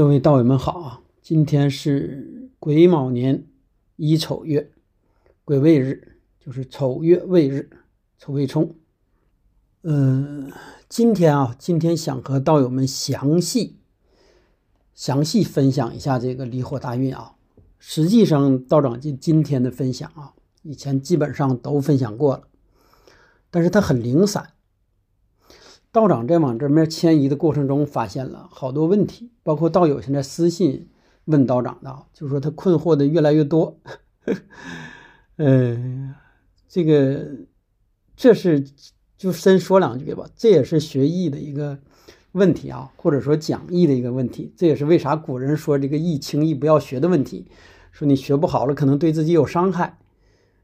各位道友们好啊！今天是癸卯年乙丑月，癸未日，就是丑月未日，丑未冲。嗯，今天啊，今天想和道友们详细、详细分享一下这个离火大运啊。实际上，道长今今天的分享啊，以前基本上都分享过了，但是它很零散。道长在往这面迁移的过程中，发现了好多问题，包括道友现在私信问道长的，就是说他困惑的越来越多。呃，这个这是就先说两句吧，这也是学艺的一个问题啊，或者说讲义的一个问题。这也是为啥古人说这个艺轻易不要学的问题，说你学不好了，可能对自己有伤害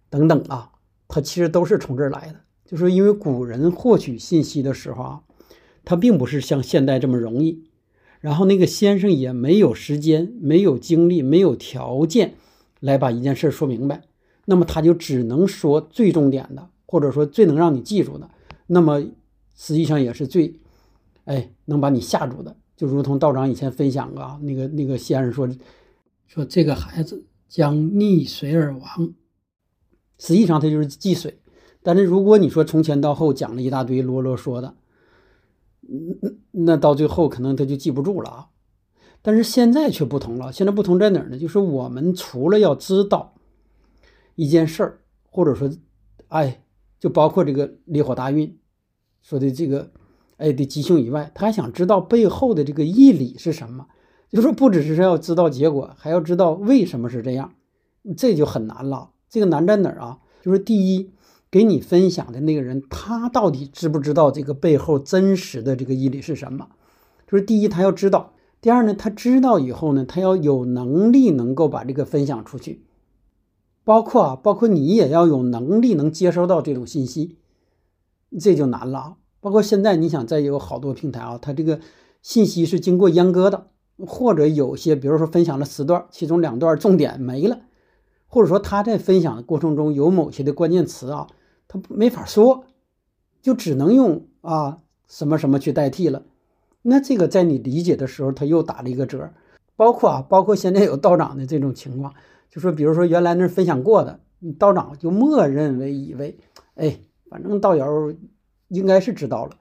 等等啊，它其实都是从这儿来的。就是因为古人获取信息的时候啊，他并不是像现代这么容易，然后那个先生也没有时间、没有精力、没有条件来把一件事说明白，那么他就只能说最重点的，或者说最能让你记住的，那么实际上也是最，哎，能把你吓住的。就如同道长以前分享啊，那个那个先生说，说这个孩子将溺水而亡，实际上他就是忌水。但是如果你说从前到后讲了一大堆啰啰嗦的，那那到最后可能他就记不住了啊。但是现在却不同了，现在不同在哪儿呢？就是我们除了要知道一件事儿，或者说，哎，就包括这个烈火大运说的这个哎的吉凶以外，他还想知道背后的这个义理是什么。就是，不只是要知道结果，还要知道为什么是这样，这就很难了。这个难在哪儿啊？就是第一。给你分享的那个人，他到底知不知道这个背后真实的这个义理是什么？就是第一，他要知道；第二呢，他知道以后呢，他要有能力能够把这个分享出去。包括啊，包括你也要有能力能接收到这种信息，这就难了。包括现在你想再有好多平台啊，它这个信息是经过阉割的，或者有些比如说分享了十段，其中两段重点没了。或者说他在分享的过程中有某些的关键词啊，他没法说，就只能用啊什么什么去代替了。那这个在你理解的时候，他又打了一个折。包括啊，包括现在有道长的这种情况，就说比如说原来那分享过的，道长就默认为以为，哎，反正道友应该是知道了。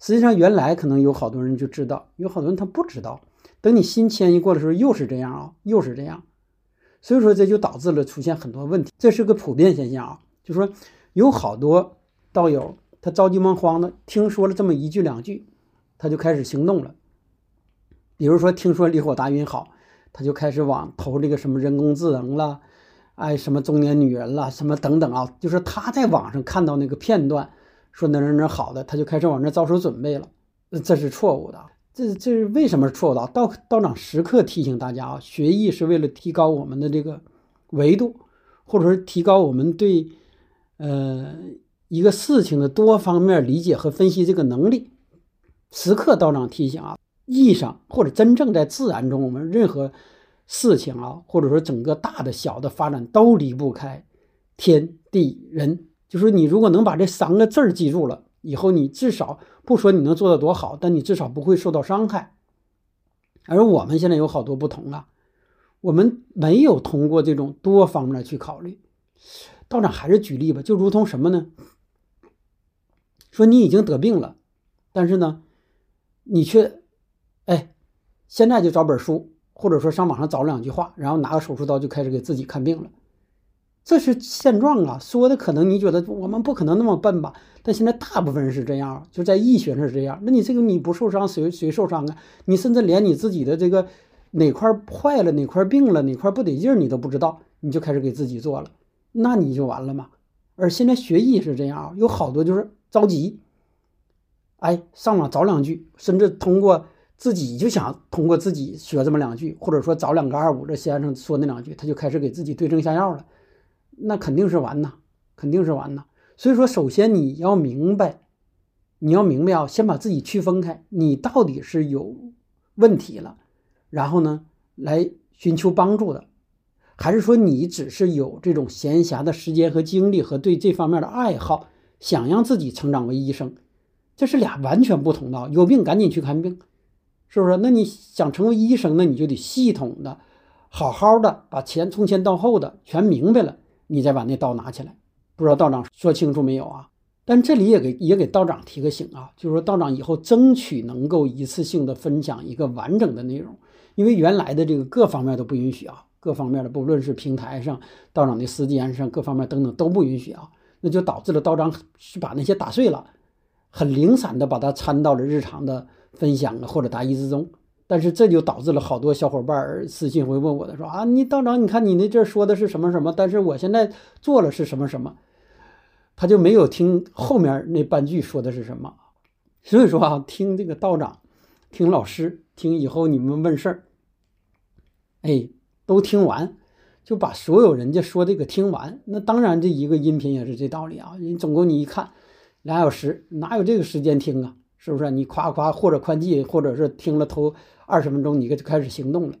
实际上原来可能有好多人就知道，有好多人他不知道。等你新迁移过的时候，又是这样啊，又是这样。所以说这就导致了出现很多问题，这是个普遍现象啊。就说有好多道友，他着急忙慌的听说了这么一句两句，他就开始行动了。比如说听说离火大运好，他就开始往投这个什么人工智能了，哎，什么中年女人了，什么等等啊。就是他在网上看到那个片段，说哪哪哪好的，他就开始往那着手准备了，这是错误的。这这是为什么错误的？道道长时刻提醒大家啊，学艺是为了提高我们的这个维度，或者说提高我们对呃一个事情的多方面理解和分析这个能力。时刻道长提醒啊，艺上或者真正在自然中，我们任何事情啊，或者说整个大的小的发展都离不开天地人。就是你如果能把这三个字儿记住了。以后你至少不说你能做的多好，但你至少不会受到伤害。而我们现在有好多不同了，我们没有通过这种多方面去考虑。道长还是举例吧，就如同什么呢？说你已经得病了，但是呢，你却，哎，现在就找本书，或者说上网上找两句话，然后拿个手术刀就开始给自己看病了。这是现状啊，说的可能你觉得我们不可能那么笨吧？但现在大部分人是这样，就在医学上是这样。那你这个你不受伤，谁谁受伤啊？你甚至连你自己的这个哪块坏了、哪块病了、哪块不得劲儿你都不知道，你就开始给自己做了，那你就完了嘛。而现在学医是这样，有好多就是着急，哎，上网找两句，甚至通过自己就想通过自己学这么两句，或者说找两个二五这先生说那两句，他就开始给自己对症下药了。那肯定是完呐，肯定是完呐。所以说，首先你要明白，你要明白啊，先把自己区分开，你到底是有问题了，然后呢，来寻求帮助的，还是说你只是有这种闲暇的时间和精力和对这方面的爱好，想让自己成长为医生，这是俩完全不同的。有病赶紧去看病，是不是？那你想成为医生，那你就得系统的、好好的把前从前到后的全明白了，你再把那刀拿起来。不知道道长说清楚没有啊？但这里也给也给道长提个醒啊，就是说道长以后争取能够一次性的分享一个完整的内容，因为原来的这个各方面都不允许啊，各方面的不论是平台上、道长的时间上各方面等等都不允许啊，那就导致了道长是把那些打碎了，很零散的把它掺到了日常的。分享啊，或者答疑之中，但是这就导致了好多小伙伴私信会问我的说啊，你道长，你看你那阵说的是什么什么，但是我现在做了是什么什么，他就没有听后面那半句说的是什么，所以说啊，听这个道长，听老师，听以后你们问事儿，哎，都听完，就把所有人家说这个听完，那当然这一个音频也是这道理啊，你总共你一看俩小时，哪有这个时间听啊？是不是你夸夸或者宽记，或者是听了头二十分钟，你就开始行动了，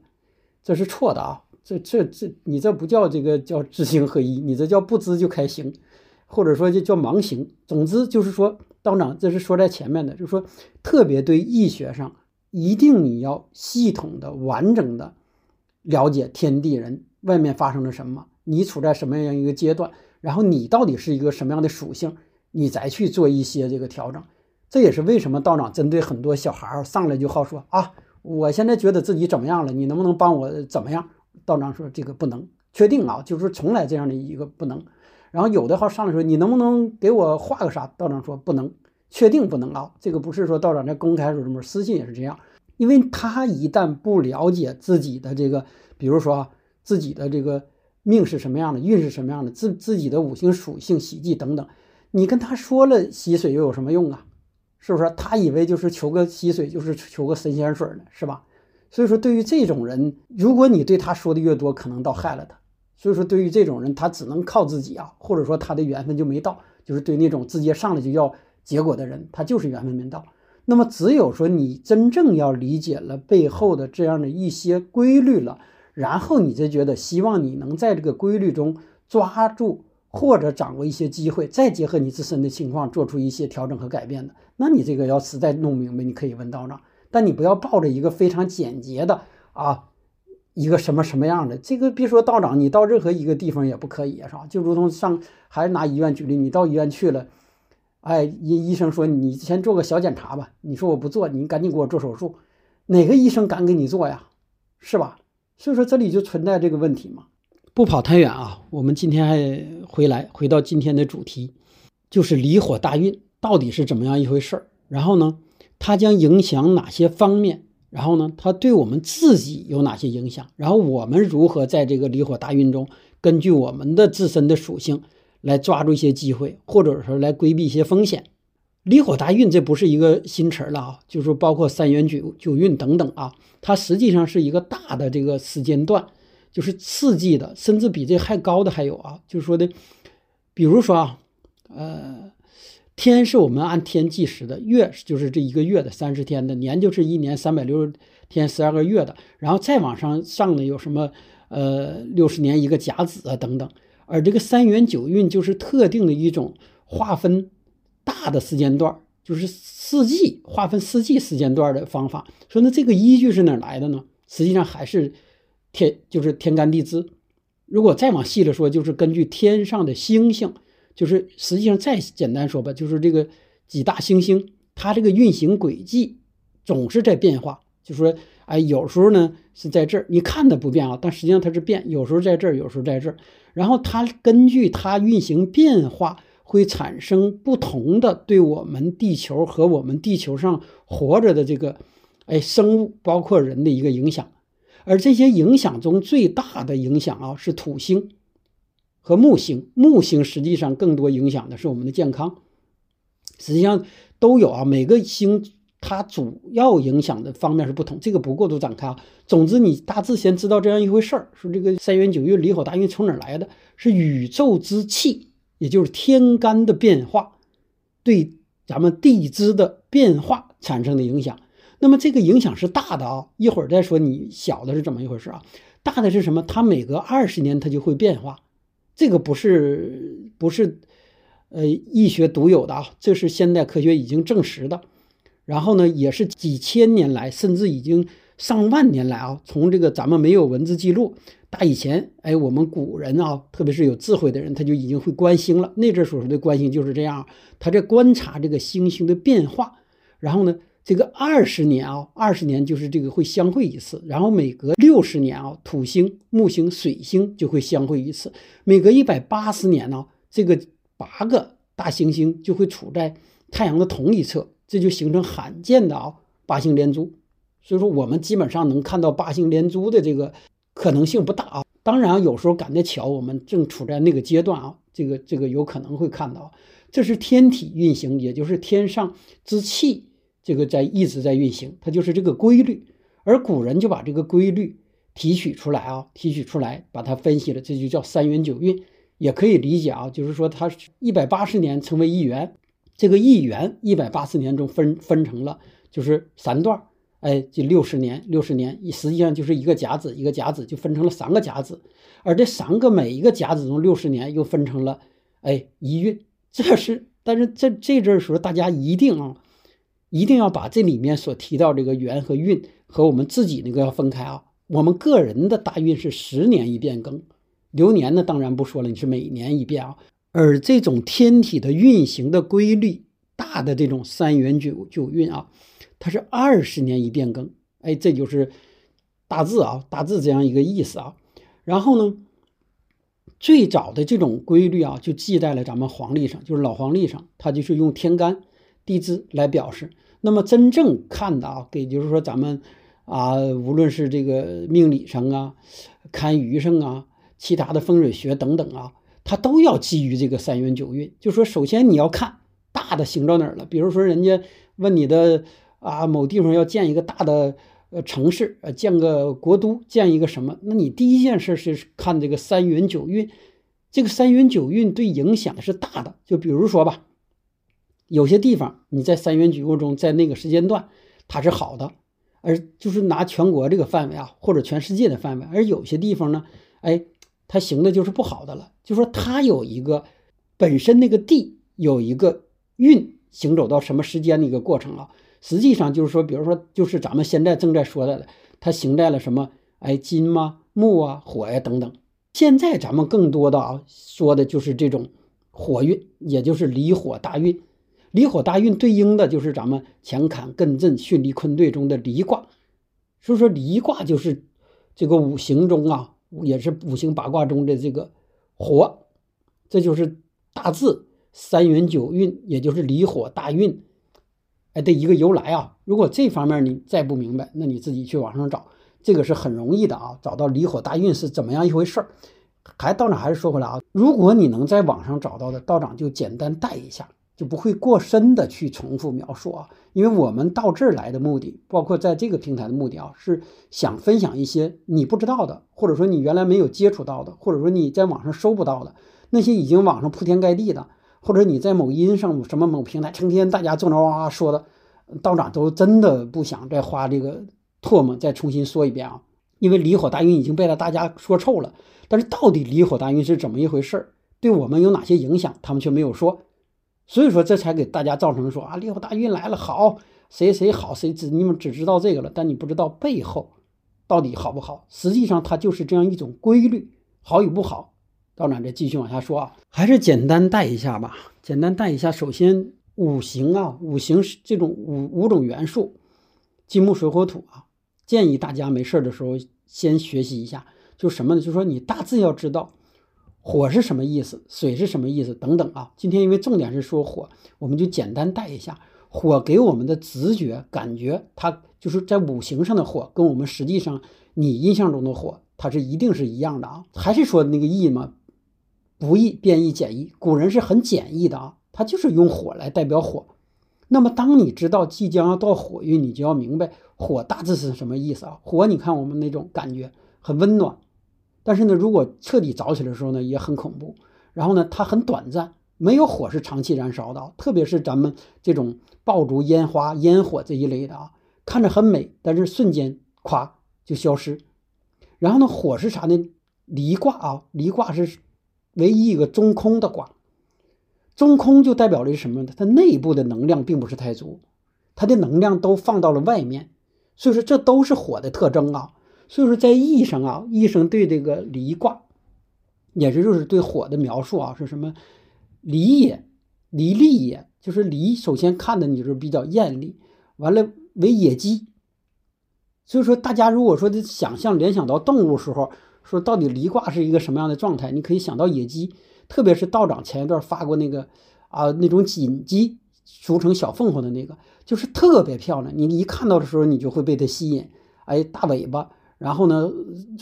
这是错的啊！这这这，你这不叫这个叫知行合一，你这叫不知就开行，或者说就叫盲行。总之就是说，道长这是说在前面的，就是说特别对易学上，一定你要系统的、完整的了解天地人外面发生了什么，你处在什么样一个阶段，然后你到底是一个什么样的属性，你再去做一些这个调整。这也是为什么道长针对很多小孩上来就好说啊，我现在觉得自己怎么样了，你能不能帮我怎么样？道长说这个不能确定啊，就是从来这样的一个不能。然后有的号上来说你能不能给我画个啥？道长说不能，确定不能啊。这个不是说道长在公开说什么，私信也是这样，因为他一旦不了解自己的这个，比如说自己的这个命是什么样的，运是什么样的，自自己的五行属性、喜忌等等，你跟他说了洗水又有什么用啊？是不是他以为就是求个溪水，就是求个神仙水呢？是吧？所以说，对于这种人，如果你对他说的越多，可能倒害了他。所以说，对于这种人，他只能靠自己啊，或者说他的缘分就没到。就是对那种直接上来就要结果的人，他就是缘分没到。那么，只有说你真正要理解了背后的这样的一些规律了，然后你才觉得希望你能在这个规律中抓住。或者掌握一些机会，再结合你自身的情况做出一些调整和改变的，那你这个要实在弄明白，你可以问道长，但你不要抱着一个非常简洁的啊，一个什么什么样的这个，别说道长，你到任何一个地方也不可以，是吧？就如同上还是拿医院举例，你到医院去了，哎，医医生说你先做个小检查吧，你说我不做，你赶紧给我做手术，哪个医生敢给你做呀？是吧？所以说这里就存在这个问题嘛。不跑太远啊，我们今天还回来，回到今天的主题，就是离火大运到底是怎么样一回事儿？然后呢，它将影响哪些方面？然后呢，它对我们自己有哪些影响？然后我们如何在这个离火大运中，根据我们的自身的属性来抓住一些机会，或者说来规避一些风险？离火大运这不是一个新词了啊，就是包括三元九九运等等啊，它实际上是一个大的这个时间段。就是刺激的，甚至比这还高的还有啊，就是说的，比如说啊，呃，天是我们按天计时的，月就是这一个月的三十天的，年就是一年三百六十天十二个月的，然后再往上上的有什么呃六十年一个甲子啊等等，而这个三元九运就是特定的一种划分大的时间段，就是四季划分四季时间段的方法。说那这个依据是哪来的呢？实际上还是。天就是天干地支，如果再往细了说，就是根据天上的星星，就是实际上再简单说吧，就是这个几大行星，它这个运行轨迹总是在变化。就说，哎，有时候呢是在这儿，你看的不变啊，但实际上它是变，有时候在这儿，有时候在这儿。然后它根据它运行变化，会产生不同的对我们地球和我们地球上活着的这个，哎，生物，包括人的一个影响。而这些影响中最大的影响啊，是土星和木星。木星实际上更多影响的是我们的健康，实际上都有啊。每个星它主要影响的方面是不同，这个不过度展开啊。总之，你大致先知道这样一回事儿：说这个三元九运离火大运从哪来的？是宇宙之气，也就是天干的变化，对咱们地支的变化产生的影响。那么这个影响是大的啊，一会儿再说你小的是怎么一回事啊？大的是什么？它每隔二十年它就会变化，这个不是不是，呃，医学独有的啊，这是现代科学已经证实的。然后呢，也是几千年来，甚至已经上万年来啊，从这个咱们没有文字记录，打以前，哎，我们古人啊，特别是有智慧的人，他就已经会观星了。那阵所说的观星就是这样，他在观察这个星星的变化。然后呢，这个二十年啊，二十年就是这个会相会一次。然后每隔六十年啊，土星、木星、水星就会相会一次。每隔一百八十年呢，这个八个大行星就会处在太阳的同一侧。这就形成罕见的啊八星连珠，所以说我们基本上能看到八星连珠的这个可能性不大啊。当然有时候赶得巧，我们正处在那个阶段啊，这个这个有可能会看到。这是天体运行，也就是天上之气这个在一直在运行，它就是这个规律。而古人就把这个规律提取出来啊，提取出来把它分析了，这就叫三元九运，也可以理解啊，就是说它一百八十年成为一元。这个一元一百八十年中分分成了就是三段哎，就六十年，六十年，实际上就是一个甲子，一个甲子就分成了三个甲子，而这三个每一个甲子中六十年又分成了哎一运，这是，但是这这阵时候大家一定啊，一定要把这里面所提到这个元和运和我们自己那个要分开啊，我们个人的大运是十年一变更，流年呢当然不说了，你是每年一变啊。而这种天体的运行的规律，大的这种三元九九运啊，它是二十年一变更，哎，这就是大致啊，大致这样一个意思啊。然后呢，最早的这种规律啊，就记在了咱们黄历上，就是老黄历上，它就是用天干地支来表示。那么真正看的啊，给就是说咱们啊，无论是这个命理上啊、看鱼上啊、其他的风水学等等啊。它都要基于这个三元九运，就说首先你要看大的行到哪儿了。比如说人家问你的啊，某地方要建一个大的呃城市，呃建个国都，建一个什么？那你第一件事是看这个三元九运，这个三元九运对影响是大的。就比如说吧，有些地方你在三元九运中，在那个时间段它是好的，而就是拿全国这个范围啊，或者全世界的范围，而有些地方呢，哎。它行的就是不好的了，就说它有一个本身那个地有一个运行走到什么时间的一个过程啊。实际上就是说，比如说，就是咱们现在正在说的，它行在了什么？哎，金嘛、木啊、火呀等等。现在咱们更多的啊说的就是这种火运，也就是离火大运。离火大运对应的就是咱们乾坎艮震巽离坤兑中的离卦。所以说离卦就是这个五行中啊。也是五行八卦中的这个火，这就是大字三元九运，也就是离火大运，哎的一个由来啊。如果这方面你再不明白，那你自己去网上找，这个是很容易的啊。找到离火大运是怎么样一回事儿，还道长还是说回来啊，如果你能在网上找到的，道长就简单带一下。就不会过深的去重复描述啊，因为我们到这儿来的目的，包括在这个平台的目的啊，是想分享一些你不知道的，或者说你原来没有接触到的，或者说你在网上搜不到的那些已经网上铺天盖地的，或者你在某音上什么某平台成天大家正着哇哇说的，道长都真的不想再花这个唾沫再重新说一遍啊，因为离火大运已经被大家说臭了，但是到底离火大运是怎么一回事儿，对我们有哪些影响，他们却没有说。所以说，这才给大家造成说啊，离火大运来了，好，谁谁好，谁只你们只知道这个了，但你不知道背后到底好不好。实际上，它就是这样一种规律，好与不好。道长，再继续往下说啊，还是简单带一下吧，简单带一下。首先，五行啊，五行是这种五五种元素，金木水火土啊，建议大家没事的时候先学习一下，就什么呢？就说你大致要知道。火是什么意思？水是什么意思？等等啊！今天因为重点是说火，我们就简单带一下。火给我们的直觉感觉，它就是在五行上的火，跟我们实际上你印象中的火，它是一定是一样的啊！还是说那个易嘛，不易变易简易，古人是很简易的啊，他就是用火来代表火。那么当你知道即将要到火运，你就要明白火大致是什么意思啊？火，你看我们那种感觉很温暖。但是呢，如果彻底着起来的时候呢，也很恐怖。然后呢，它很短暂，没有火是长期燃烧的。特别是咱们这种爆竹、烟花、烟火这一类的啊，看着很美，但是瞬间咵就消失。然后呢，火是啥呢？离卦啊，离卦是唯一一个中空的卦。中空就代表了什么呢？它内部的能量并不是太足，它的能量都放到了外面，所以说这都是火的特征啊。所以说在易上啊，易上对这个离卦，也是就是对火的描述啊，是什么？离也，离利也，就是离。首先看的你就是比较艳丽，完了为野鸡。所以说大家如果说的想象联想到动物时候，说到底离卦是一个什么样的状态？你可以想到野鸡，特别是道长前一段发过那个啊那种锦鸡，俗称小凤凰的那个，就是特别漂亮。你一看到的时候，你就会被它吸引。哎，大尾巴。然后呢，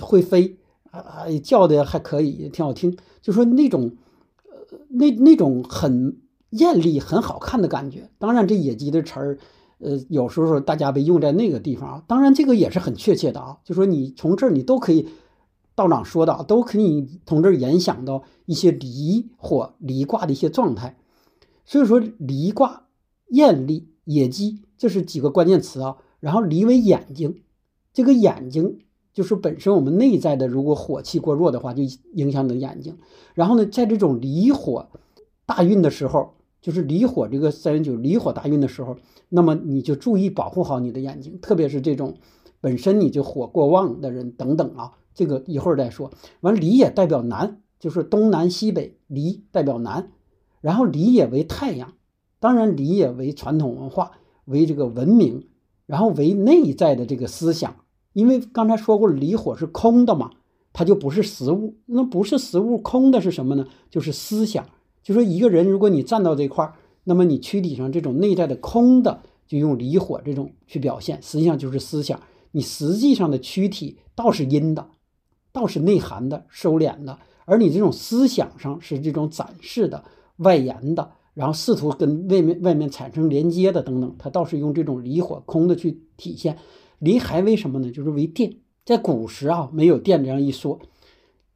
会飞啊，叫的还可以，挺好听。就说那种，呃，那那种很艳丽、很好看的感觉。当然，这野鸡的词儿，呃，有时候大家被用在那个地方啊。当然，这个也是很确切的啊。就说你从这儿，你都可以，道长说的都可以从这儿联想到一些离火离卦的一些状态。所以说，离卦艳丽、野鸡，这是几个关键词啊。然后离为眼睛，这个眼睛。就是本身我们内在的，如果火气过弱的话，就影响你的眼睛。然后呢，在这种离火大运的时候，就是离火这个三元九离火大运的时候，那么你就注意保护好你的眼睛，特别是这种本身你就火过旺的人等等啊。这个一会儿再说。完，离也代表南，就是东南西北，离代表南。然后离也为太阳，当然离也为传统文化，为这个文明，然后为内在的这个思想。因为刚才说过，离火是空的嘛，它就不是实物。那不是实物，空的是什么呢？就是思想。就说一个人，如果你站到这块儿，那么你躯体上这种内在的空的，就用离火这种去表现，实际上就是思想。你实际上的躯体倒是阴的，倒是内涵的、收敛的，而你这种思想上是这种展示的、外延的，然后试图跟外面外面产生连接的等等，它倒是用这种离火空的去体现。离还为什么呢？就是为电，在古时啊，没有电这样一说，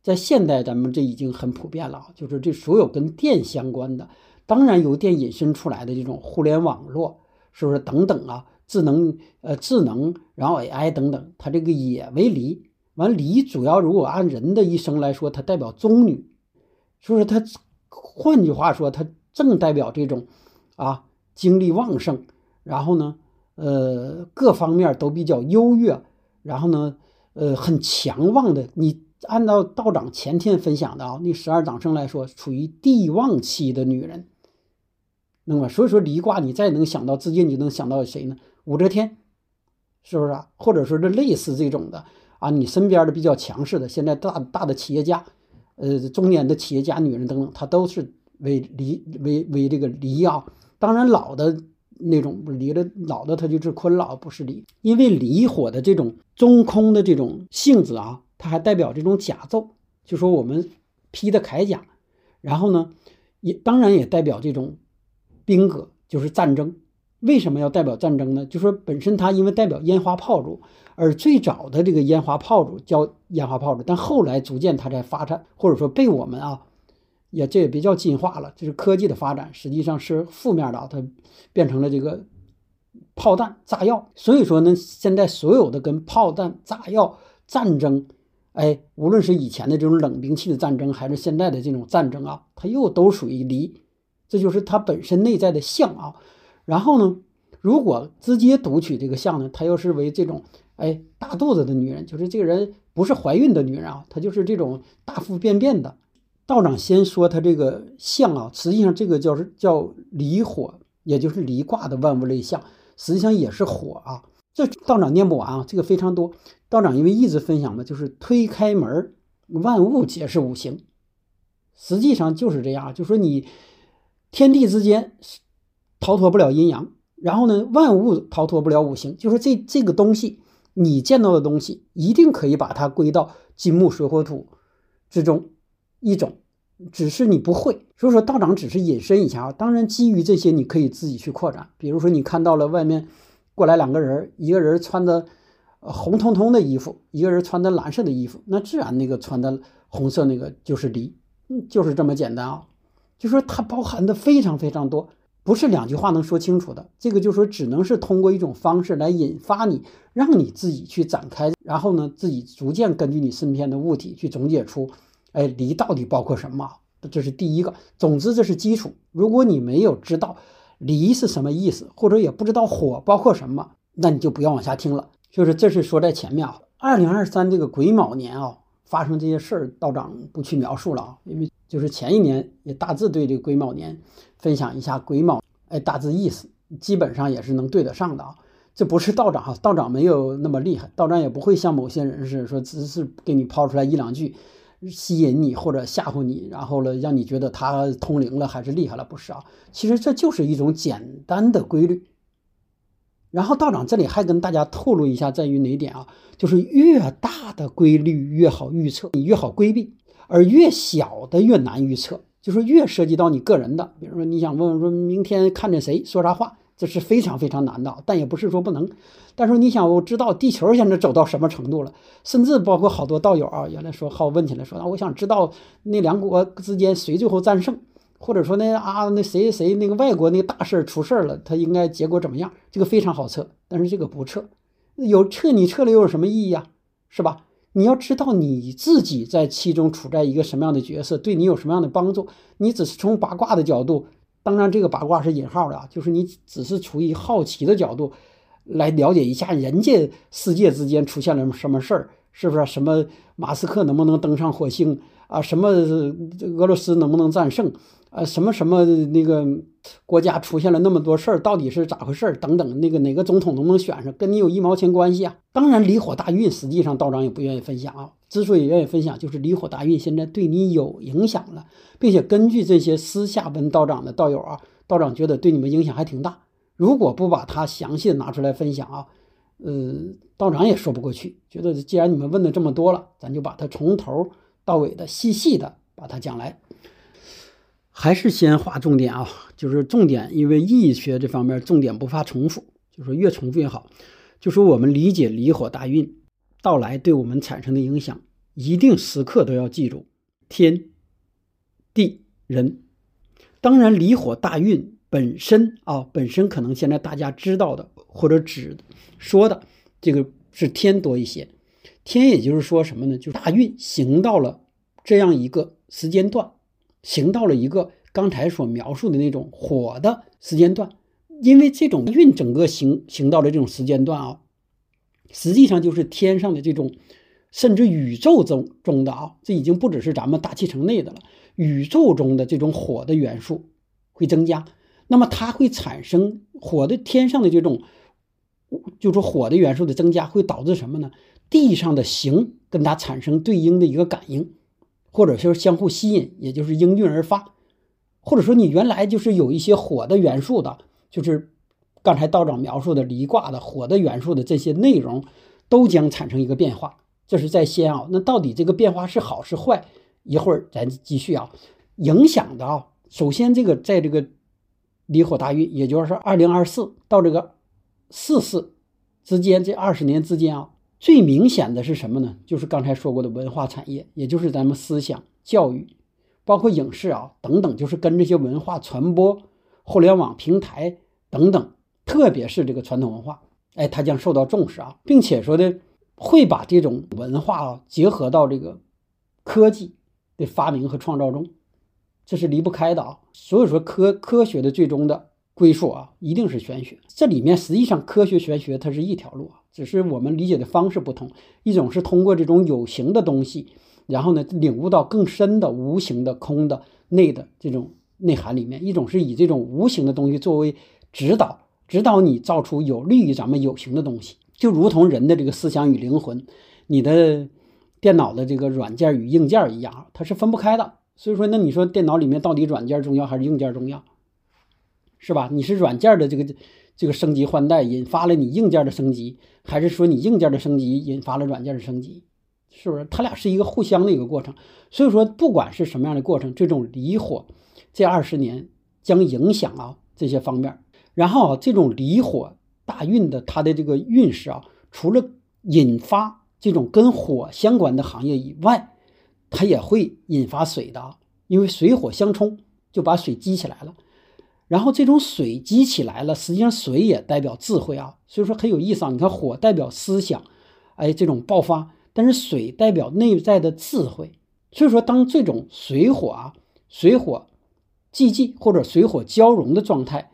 在现代咱们这已经很普遍了。就是这所有跟电相关的，当然由电引申出来的这种互联网络，是不是等等啊？智能呃智能，然后 AI 等等，它这个也为离。完离主要如果按人的一生来说，它代表中女，是不是？它换句话说，它正代表这种啊精力旺盛，然后呢？呃，各方面都比较优越，然后呢，呃，很强旺的。你按照道长前天分享的啊，那十二长生来说，处于地旺期的女人，那么所以说离卦，你再能想到，直接你就能想到谁呢？武则天，是不是啊？或者说这类似这种的啊，你身边的比较强势的，现在大大的企业家，呃，中年的企业家女人等等，她都是为离为为这个离啊。当然老的。那种离了老的，他就是坤老，不是离。因为离火的这种中空的这种性质啊，它还代表这种甲胄，就说我们披的铠甲。然后呢，也当然也代表这种兵戈，就是战争。为什么要代表战争呢？就说本身它因为代表烟花炮竹，而最早的这个烟花炮竹叫烟花炮竹，但后来逐渐它在发展，或者说被我们啊。也这也别叫进化了，这是科技的发展，实际上是负面的，它变成了这个炮弹、炸药。所以说呢，现在所有的跟炮弹、炸药、战争，哎，无论是以前的这种冷兵器的战争，还是现在的这种战争啊，它又都属于离，这就是它本身内在的相啊。然后呢，如果直接读取这个相呢，它又是为这种哎大肚子的女人，就是这个人不是怀孕的女人啊，她就是这种大腹便便的。道长先说他这个相啊，实际上这个叫是叫离火，也就是离卦的万物类象，实际上也是火啊。这道长念不完啊，这个非常多。道长因为一直分享的就是推开门，万物皆是五行，实际上就是这样，就说你天地之间逃脱不了阴阳，然后呢，万物逃脱不了五行，就说这这个东西你见到的东西，一定可以把它归到金木水火土之中。一种，只是你不会，所以说道长只是引申一下啊。当然，基于这些，你可以自己去扩展。比如说，你看到了外面过来两个人，一个人穿的红彤彤的衣服，一个人穿的蓝色的衣服，那自然那个穿的红色那个就是离，就是这么简单啊。就说它包含的非常非常多，不是两句话能说清楚的。这个就说只能是通过一种方式来引发你，让你自己去展开，然后呢，自己逐渐根据你身边的物体去总结出。哎，离到底包括什么？这是第一个。总之，这是基础。如果你没有知道离是什么意思，或者也不知道火包括什么，那你就不要往下听了。就是这是说在前面啊，二零二三这个癸卯年啊，发生这些事儿，道长不去描述了啊，因为就是前一年也大致对这个癸卯年分享一下癸卯，哎，大致意思基本上也是能对得上的啊。这不是道长哈，道长没有那么厉害，道长也不会像某些人似的说，只是给你抛出来一两句，吸引你或者吓唬你，然后呢，让你觉得他通灵了还是厉害了，不是啊？其实这就是一种简单的规律。然后道长这里还跟大家透露一下，在于哪点啊？就是越大的规律越好预测，你越好规避，而越小的越难预测，就是越涉及到你个人的，比如说你想问问说明天看见谁说啥话。这是非常非常难的，但也不是说不能。但是你想，我知道地球现在走到什么程度了，甚至包括好多道友啊，原来说好问起来说，啊，我想知道那两国之间谁最后战胜，或者说那啊那谁谁那个外国那个大事出事了，他应该结果怎么样？这个非常好测，但是这个不测，有测你测了又有什么意义呀？是吧？你要知道你自己在其中处在一个什么样的角色，对你有什么样的帮助？你只是从八卦的角度。当然，这个八卦是引号的啊，就是你只是出于好奇的角度来了解一下人家世界之间出现了什么事儿，是不是？什么马斯克能不能登上火星啊？什么俄罗斯能不能战胜啊？什么什么那个国家出现了那么多事儿，到底是咋回事儿？等等，那个哪个总统能不能选上，跟你有一毛钱关系啊？当然，离火大运，实际上道长也不愿意分享啊。之所以愿意分享，就是离火大运现在对你有影响了，并且根据这些私下问道长的道友啊，道长觉得对你们影响还挺大。如果不把它详细的拿出来分享啊，呃，道长也说不过去。觉得既然你们问的这么多了，咱就把它从头到尾的细细的把它讲来。还是先划重点啊，就是重点，因为易学这方面重点不怕重复，就说越重复越好。就说我们理解离火大运。到来对我们产生的影响，一定时刻都要记住天、地、人。当然，离火大运本身啊，本身可能现在大家知道的或者指说的这个是天多一些。天也就是说什么呢？就是大运行到了这样一个时间段，行到了一个刚才所描述的那种火的时间段。因为这种运整个行行到了这种时间段啊。实际上就是天上的这种，甚至宇宙中中的啊，这已经不只是咱们大气层内的了。宇宙中的这种火的元素会增加，那么它会产生火的天上的这种，就是火的元素的增加，会导致什么呢？地上的形跟它产生对应的一个感应，或者说相互吸引，也就是应运而发。或者说你原来就是有一些火的元素的，就是。刚才道长描述的离卦的火的元素的这些内容，都将产生一个变化，这是在先啊。那到底这个变化是好是坏？一会儿咱继续啊。影响的啊，首先这个在这个离火大运，也就是说二零二四到这个四四之间这二十年之间啊，最明显的是什么呢？就是刚才说过的文化产业，也就是咱们思想教育，包括影视啊等等，就是跟这些文化传播、互联网平台等等。特别是这个传统文化，哎，它将受到重视啊，并且说的会把这种文化啊结合到这个科技的发明和创造中，这是离不开的啊。所以说科科学的最终的归宿啊，一定是玄学。这里面实际上科学玄学它是一条路啊，只是我们理解的方式不同。一种是通过这种有形的东西，然后呢领悟到更深的无形的空的内的这种内涵里面；一种是以这种无形的东西作为指导。指导你造出有利于咱们有形的东西，就如同人的这个思想与灵魂，你的电脑的这个软件与硬件一样，它是分不开的。所以说，那你说电脑里面到底软件重要还是硬件重要？是吧？你是软件的这个这个升级换代引发了你硬件的升级，还是说你硬件的升级引发了软件的升级？是不是？它俩是一个互相的一个过程。所以说，不管是什么样的过程，这种离火这二十年将影响啊这些方面。然后啊，这种离火大运的它的这个运势啊，除了引发这种跟火相关的行业以外，它也会引发水的，因为水火相冲，就把水激起来了。然后这种水激起来了，实际上水也代表智慧啊，所以说很有意思啊。你看火代表思想，哎，这种爆发，但是水代表内在的智慧。所以说，当这种水火啊，水火既济或者水火交融的状态。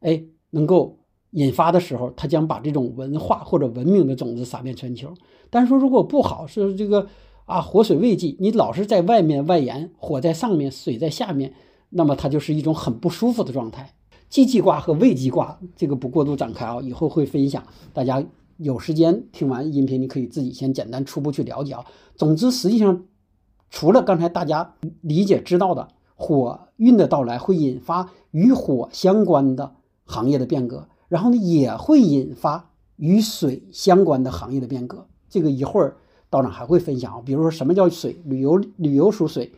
哎，能够引发的时候，它将把这种文化或者文明的种子撒遍全球。但是说如果不好，是这个啊，火水未济，你老是在外面外延，火在上面，水在下面，那么它就是一种很不舒服的状态。既济卦和未济卦，这个不过度展开啊，以后会分享。大家有时间听完音频，你可以自己先简单初步去了解啊。总之，实际上除了刚才大家理解知道的，火运的到来会引发与火相关的行业的变革，然后呢，也会引发与水相关的行业的变革。这个一会儿道长还会分享啊，比如说什么叫水，旅游旅游属水。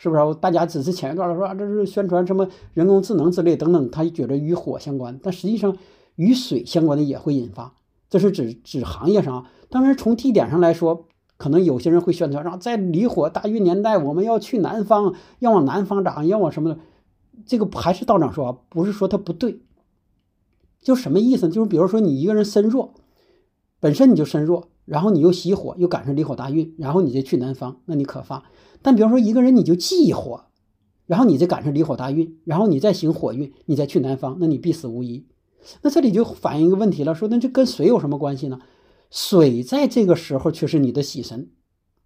是不是？大家只是前一段说啊，这是宣传什么人工智能之类等等，他觉得与火相关，但实际上与水相关的也会引发。这是指指行业上。当然，从地点上来说，可能有些人会宣传，说在离火大运年代，我们要去南方，要往南方长，要往什么的。这个还是道长说，不是说它不对，就什么意思？就是比如说你一个人身弱，本身你就身弱，然后你又喜火，又赶上离火大运，然后你再去南方，那你可发。但比方说一个人你就忌火，然后你再赶上离火大运，然后你再行火运，你再去南方，那你必死无疑。那这里就反映一个问题了，说那这跟水有什么关系呢？水在这个时候却是你的喜神，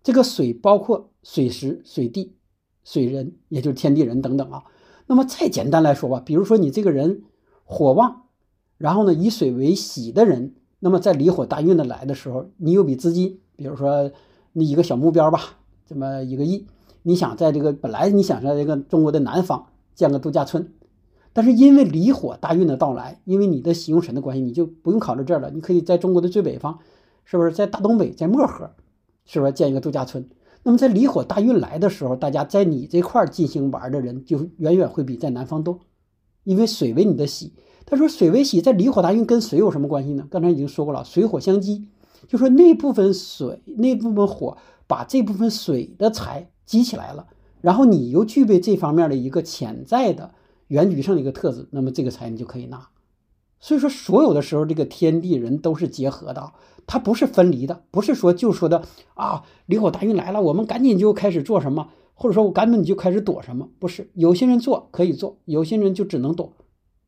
这个水包括水时、水地、水人，也就是天地人等等啊。那么再简单来说吧，比如说你这个人火旺，然后呢以水为喜的人，那么在离火大运的来的时候，你有笔资金，比如说你一个小目标吧。这么一个亿，你想在这个本来你想在这个中国的南方建个度假村，但是因为离火大运的到来，因为你的喜用神的关系，你就不用考虑这儿了。你可以在中国的最北方，是不是在大东北，在漠河，是不是建一个度假村？那么在离火大运来的时候，大家在你这块儿进行玩的人就远远会比在南方多，因为水为你的喜。他说水为喜，在离火大运跟水有什么关系呢？刚才已经说过了，水火相激，就说那部分水，那部分火。把这部分水的财积起来了，然后你又具备这方面的一个潜在的原局上的一个特质，那么这个财你就可以拿。所以说，所有的时候，这个天地人都是结合的，它不是分离的，不是说就说的啊，离火大运来了，我们赶紧就开始做什么，或者说我赶紧就开始躲什么，不是。有些人做可以做，有些人就只能躲，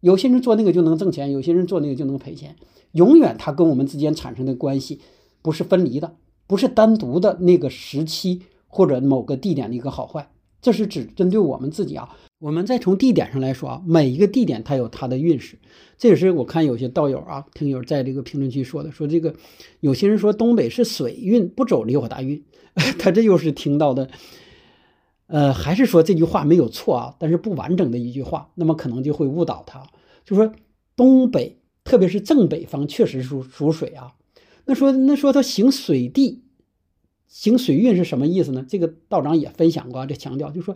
有些人做那个就能挣钱，有些人做那个就能赔钱。永远它跟我们之间产生的关系不是分离的。不是单独的那个时期或者某个地点的一个好坏，这是指针对我们自己啊。我们再从地点上来说啊，每一个地点它有它的运势。这也是我看有些道友啊、听友在这个评论区说的，说这个有些人说东北是水运，不走离火大运，他这又是听到的，呃，还是说这句话没有错啊，但是不完整的一句话，那么可能就会误导他，就说东北特别是正北方确实属属水啊。那说那说他行水地，行水运是什么意思呢？这个道长也分享过，这强调就说，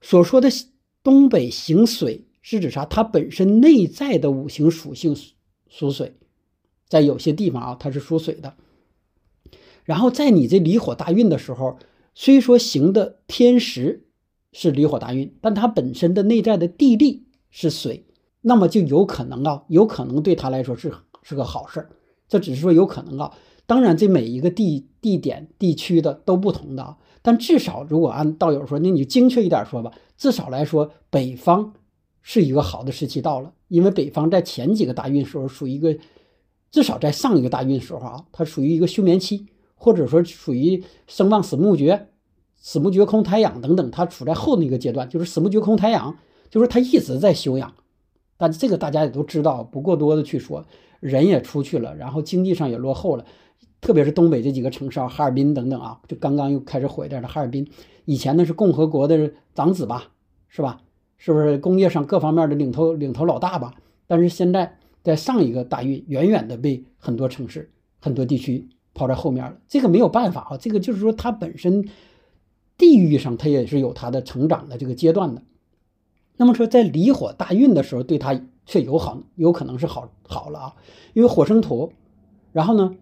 所说的东北行水是指啥？它本身内在的五行属性属水，在有些地方啊，它是属水的。然后在你这离火大运的时候，虽说行的天时是离火大运，但它本身的内在的地利是水，那么就有可能啊，有可能对他来说是是个好事儿。这只是说有可能啊，当然这每一个地地点地区的都不同的啊，但至少如果按道友说，那你就精确一点说吧，至少来说北方是一个好的时期到了，因为北方在前几个大运时候属于一个，至少在上一个大运时候啊，它属于一个休眠期，或者说属于生旺死木绝，死木绝空胎养等等，它处在后那个阶段，就是死木绝空胎养，就是它一直在休养，但这个大家也都知道，不过多的去说。人也出去了，然后经济上也落后了，特别是东北这几个城市啊，哈尔滨等等啊，就刚刚又开始火一点的哈尔滨，以前呢是共和国的长子吧，是吧？是不是工业上各方面的领头领头老大吧？但是现在在上一个大运，远远的被很多城市、很多地区抛在后面了。这个没有办法啊，这个就是说它本身地域上它也是有它的成长的这个阶段的。那么说在离火大运的时候，对它。却有好，有可能是好好了啊，因为火生土，然后呢，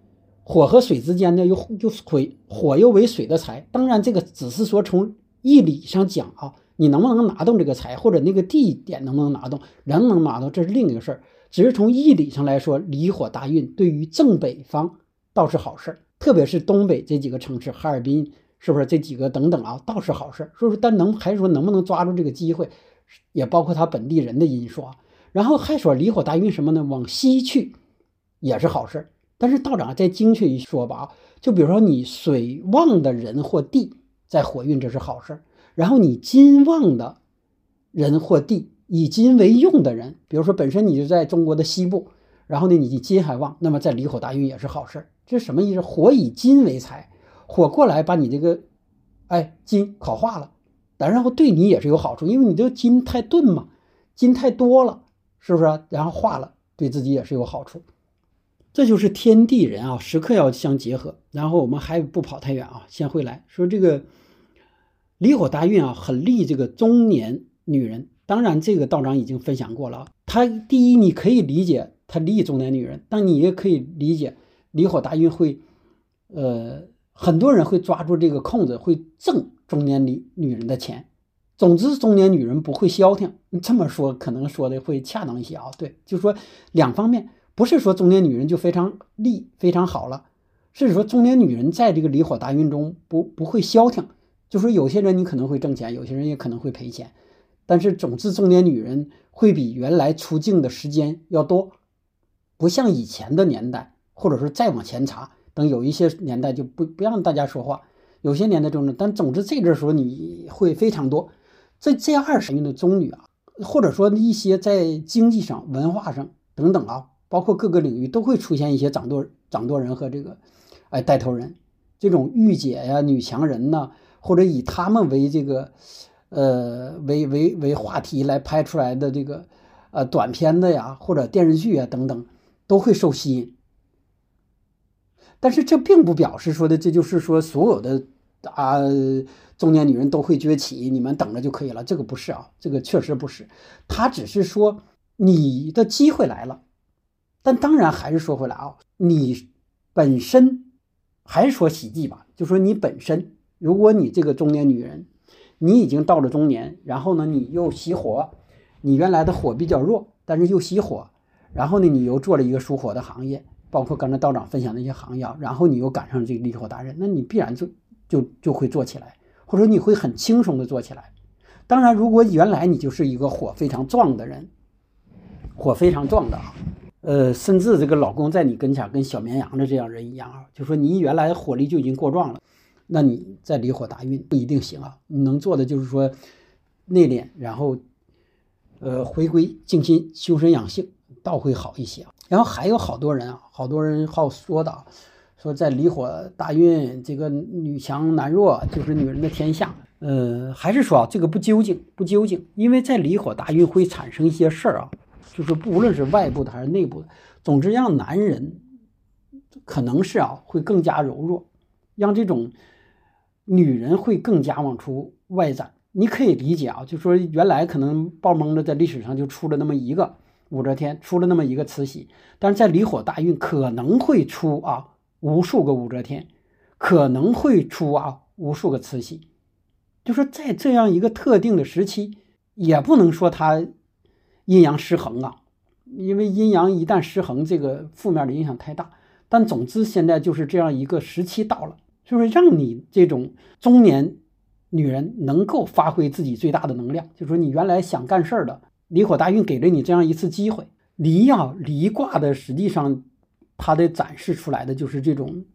火和水之间呢又又水，火又为水的财。当然，这个只是说从义理上讲啊，你能不能拿动这个财，或者那个地点能不能拿动，能不能拿动，这是另一个事儿。只是从义理上来说，离火大运对于正北方倒是好事，特别是东北这几个城市，哈尔滨是不是这几个等等啊，倒是好事。所以说，但能还是说能不能抓住这个机会，也包括他本地人的因素。然后还说离火大运什么呢？往西去也是好事但是道长再精确一说吧啊，就比如说你水旺的人或地在火运，这是好事然后你金旺的人或地，以金为用的人，比如说本身你就在中国的西部，然后呢你金还旺，那么在离火大运也是好事这什么意思？火以金为财，火过来把你这个，哎，金烤化了，然后对你也是有好处，因为你这个金太钝嘛，金太多了，是不是？然后化了，对自己也是有好处。这就是天地人啊，时刻要相结合。然后我们还不跑太远啊，先回来说这个离火大运啊，很利这个中年女人。当然，这个道长已经分享过了。他第一，你可以理解他利中年女人，但你也可以理解离火大运会，呃，很多人会抓住这个空子，会挣中年女女人的钱。总之，中年女人不会消停。这么说可能说的会恰当一些啊。对，就说两方面。不是说中年女人就非常利非常好了，是说中年女人在这个离火大运中不不会消停，就说有些人你可能会挣钱，有些人也可能会赔钱，但是总之中年女人会比原来出镜的时间要多，不像以前的年代，或者说再往前查，等有一些年代就不不让大家说话，有些年代中呢，但总之这个时候你会非常多，这这二十年的中女啊，或者说一些在经济上、文化上等等啊。包括各个领域都会出现一些掌舵掌舵人和这个，哎带头人，这种御姐呀、女强人呐，或者以他们为这个，呃为为为话题来拍出来的这个，呃短片子呀或者电视剧啊等等，都会受吸引。但是这并不表示说的这就是说所有的啊中年女人都会崛起，你们等着就可以了。这个不是啊，这个确实不是。他只是说你的机会来了。但当然还是说回来啊，你本身还是说喜忌吧，就说你本身，如果你这个中年女人，你已经到了中年，然后呢，你又喜火，你原来的火比较弱，但是又喜火，然后呢，你又做了一个属火的行业，包括刚才道长分享的一些行业，然后你又赶上这个离火大运，那你必然就就就会做起来，或者你会很轻松的做起来。当然，如果原来你就是一个火非常壮的人，火非常壮的啊。呃，甚至这个老公在你跟前跟小绵羊的这样人一样啊，就说你原来火力就已经过壮了，那你再离火大运不一定行啊。你能做的就是说内敛，然后呃回归静心修身养性，倒会好一些啊。然后还有好多人啊，好多人好说的，说在离火大运，这个女强男弱就是女人的天下。呃，还是说啊，这个不究竟，不究竟，因为在离火大运会产生一些事儿啊。就是不论是外部的还是内部的，总之让男人可能是啊会更加柔弱，让这种女人会更加往出外展。你可以理解啊，就说原来可能爆蒙的在历史上就出了那么一个武则天，出了那么一个慈禧，但是在离火大运可能会出啊无数个武则天，可能会出啊无数个慈禧。就说在这样一个特定的时期，也不能说他。阴阳失衡啊，因为阴阳一旦失衡，这个负面的影响太大。但总之，现在就是这样一个时期到了，就是让你这种中年女人能够发挥自己最大的能量。就是说你原来想干事儿的，离火大运给了你这样一次机会。离啊，离卦的实际上它的展示出来的就是这种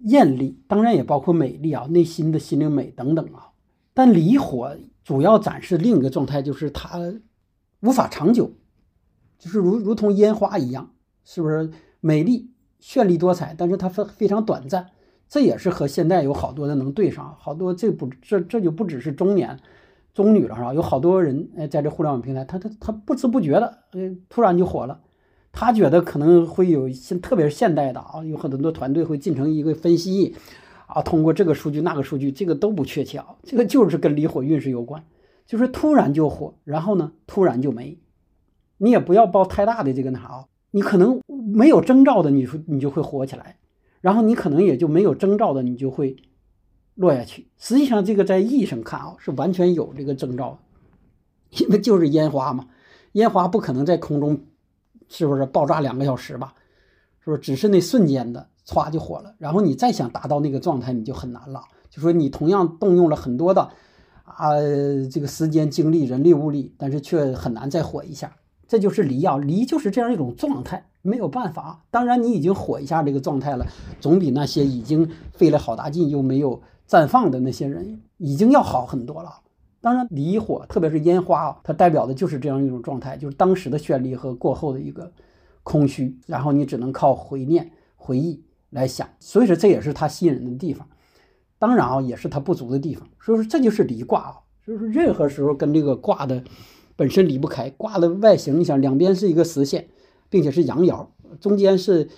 艳丽，当然也包括美丽啊，内心的心灵美等等啊。但离火主要展示另一个状态，就是它。无法长久，就是如如同烟花一样，是不是美丽绚丽多彩？但是它非非常短暂，这也是和现在有好多的能对上，好多这不这这就不只是中年中女了，是吧？有好多人哎，在这互联网平台，他他他不知不觉的，突然就火了。他觉得可能会有现，特别是现代的啊，有很多团队会进行一个分析啊，通过这个数据那个数据，这个都不确切啊，这个就是跟离火运势有关。就是突然就火，然后呢，突然就没，你也不要抱太大的这个那啥，你可能没有征兆的，你说你就会火起来，然后你可能也就没有征兆的，你就会落下去。实际上，这个在意义上看啊，是完全有这个征兆，因为就是烟花嘛，烟花不可能在空中是不是爆炸两个小时吧？是不是？只是那瞬间的歘就火了，然后你再想达到那个状态，你就很难了。就说你同样动用了很多的啊。这个时间、精力、人力、物力，但是却很难再火一下。这就是离啊，离就是这样一种状态，没有办法。当然，你已经火一下这个状态了，总比那些已经费了好大劲又没有绽放的那些人已经要好很多了。当然，离火，特别是烟花啊，它代表的就是这样一种状态，就是当时的绚丽和过后的一个空虚，然后你只能靠回念、回忆来想。所以说，这也是它吸引人的地方。当然啊，也是它不足的地方。所以说，这就是离卦啊，就是任何时候跟这个卦的本身离不开。卦的外形，你想两边是一个实线，并且是阳爻，中间是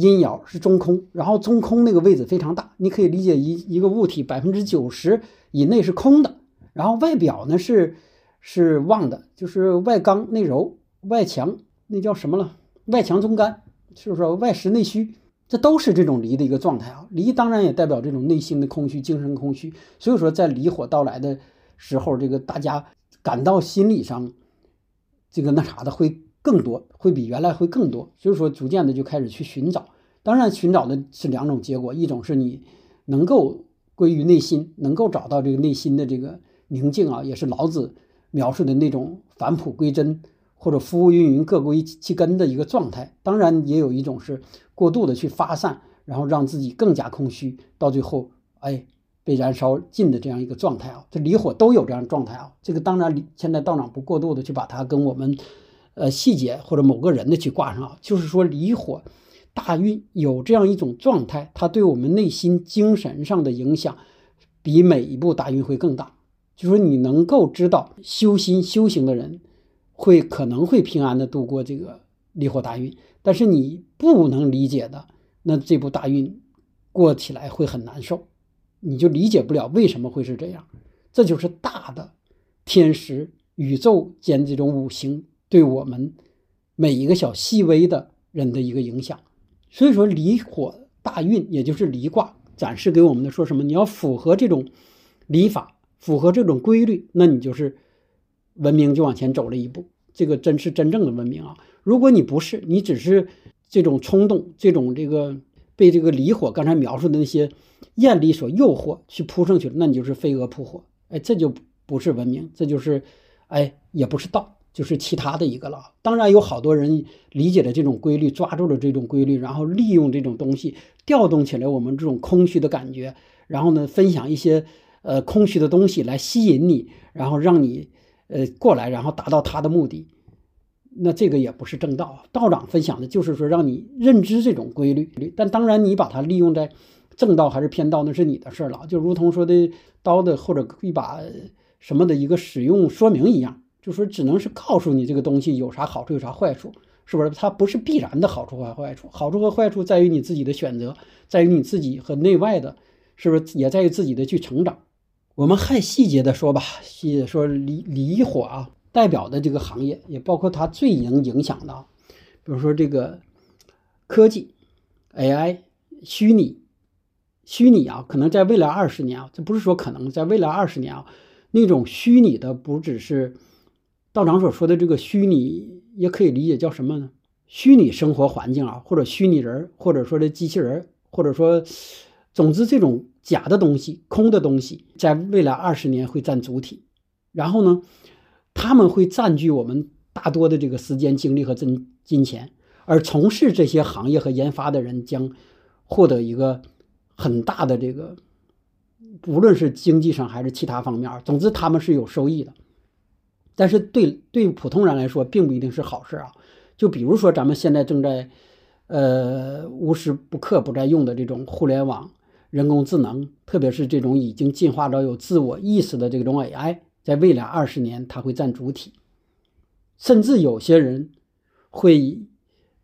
阴爻，是中空。然后中空那个位置非常大，你可以理解一一个物体百分之九十以内是空的。然后外表呢是是旺的，就是外刚内柔，外强那叫什么了？外强中干，就是外实内虚，这都是这种离的一个状态啊。离当然也代表这种内心的空虚，精神空虚。所以说在离火到来的时候，这个大家感到心理上这个那啥的会更多，会比原来会更多。所以说逐渐的就开始去寻找，当然寻找的是两种结果，一种是你能够归于内心，能够找到这个内心的这个。宁静啊，也是老子描述的那种返璞归真，或者浮云云各归其根的一个状态。当然，也有一种是过度的去发散，然后让自己更加空虚，到最后，哎，被燃烧尽的这样一个状态啊。这离火都有这样状态啊。这个当然，现在道长不过度的去把它跟我们，呃，细节或者某个人的去挂上啊。就是说，离火大运有这样一种状态，它对我们内心精神上的影响，比每一步大运会更大。就是说你能够知道修心修行的人，会可能会平安的度过这个离火大运，但是你不能理解的，那这步大运过起来会很难受，你就理解不了为什么会是这样。这就是大的天时宇宙间这种五行对我们每一个小细微的人的一个影响。所以说离火大运，也就是离卦展示给我们的说什么？你要符合这种离法。符合这种规律，那你就是文明就往前走了一步。这个真是真正的文明啊！如果你不是，你只是这种冲动，这种这个被这个离火刚才描述的那些艳丽所诱惑去扑上去了，那你就是飞蛾扑火。哎，这就不是文明，这就是哎，也不是道，就是其他的一个了。当然有好多人理解了这种规律，抓住了这种规律，然后利用这种东西调动起来我们这种空虚的感觉，然后呢，分享一些。呃，空虚的东西来吸引你，然后让你呃过来，然后达到他的目的，那这个也不是正道。道长分享的就是说，让你认知这种规律。但当然，你把它利用在正道还是偏道，那是你的事儿了。就如同说的刀的或者一把什么的一个使用说明一样，就说只能是告诉你这个东西有啥好处，有啥坏处，是不是？它不是必然的好处和坏处，好处和坏处在于你自己的选择，在于你自己和内外的，是不是也在于自己的去成长。我们还细节的说吧，细说离离火啊，代表的这个行业也包括它最能影响的，比如说这个科技、AI、虚拟、虚拟啊，可能在未来二十年啊，这不是说可能在未来二十年啊，那种虚拟的不只是道长所说的这个虚拟，也可以理解叫什么呢？虚拟生活环境啊，或者虚拟人，或者说这机器人，或者说，总之这种。假的东西、空的东西，在未来二十年会占主体，然后呢，他们会占据我们大多的这个时间、精力和金金钱，而从事这些行业和研发的人将获得一个很大的这个，无论是经济上还是其他方面，总之他们是有收益的。但是对对普通人来说，并不一定是好事啊。就比如说咱们现在正在呃无时不刻不在用的这种互联网。人工智能，特别是这种已经进化到有自我意识的这种 AI，在未来二十年，它会占主体，甚至有些人会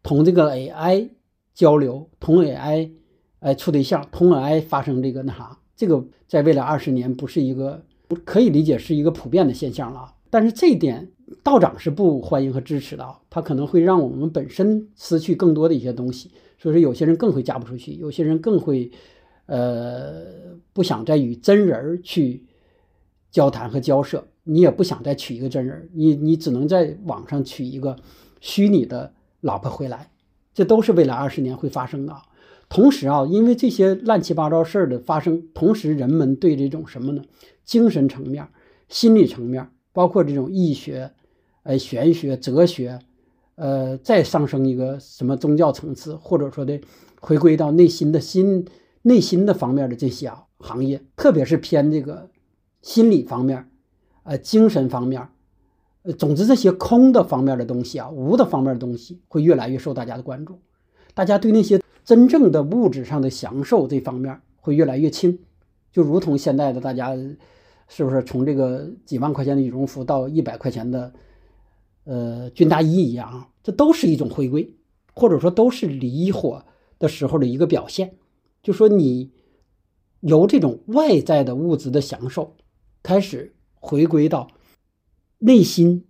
同这个 AI 交流，同 AI 哎处对象，同 AI 发生这个那啥，这个在未来二十年不是一个可以理解是一个普遍的现象了。但是这一点道长是不欢迎和支持的啊，他可能会让我们本身失去更多的一些东西，所以说有些人更会嫁不出去，有些人更会。呃，不想再与真人去交谈和交涉，你也不想再娶一个真人，你你只能在网上娶一个虚拟的老婆回来，这都是未来二十年会发生的。同时啊，因为这些乱七八糟事儿的发生，同时人们对这种什么呢？精神层面、心理层面，包括这种易学、呃玄学、哲学，呃，再上升一个什么宗教层次，或者说的回归到内心的心、内心的方面的这些行业，特别是偏这个心理方面，呃，精神方面，呃，总之这些空的方面的东西啊，无的方面的东西会越来越受大家的关注，大家对那些真正的物质上的享受这方面会越来越轻。就如同现在的大家，是不是从这个几万块钱的羽绒服到一百块钱的，呃军大衣一样，这都是一种回归，或者说都是离火的时候的一个表现。就说你由这种外在的物质的享受，开始回归到内心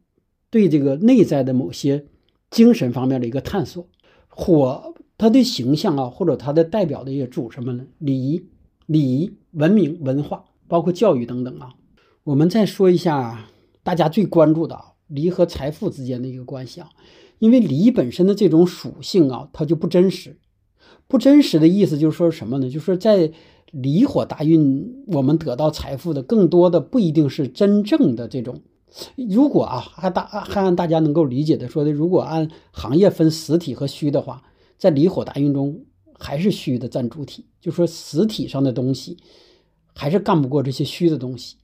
对这个内在的某些精神方面的一个探索。火它的形象啊，或者它的代表的也主什么呢？礼仪。礼仪、文明、文化，包括教育等等啊。我们再说一下大家最关注的啊，离和财富之间的一个关系啊。因为离本身的这种属性啊，它就不真实。不真实的意思就是说什么呢？就是在离火大运，我们得到财富的更多的不一定是真正的这种。如果啊，还大还按大家能够理解的说的，如果按行业分实体和虚的话，在离火大运中。还是虚的占主体，就说实体上的东西，还是干不过这些虚的东西。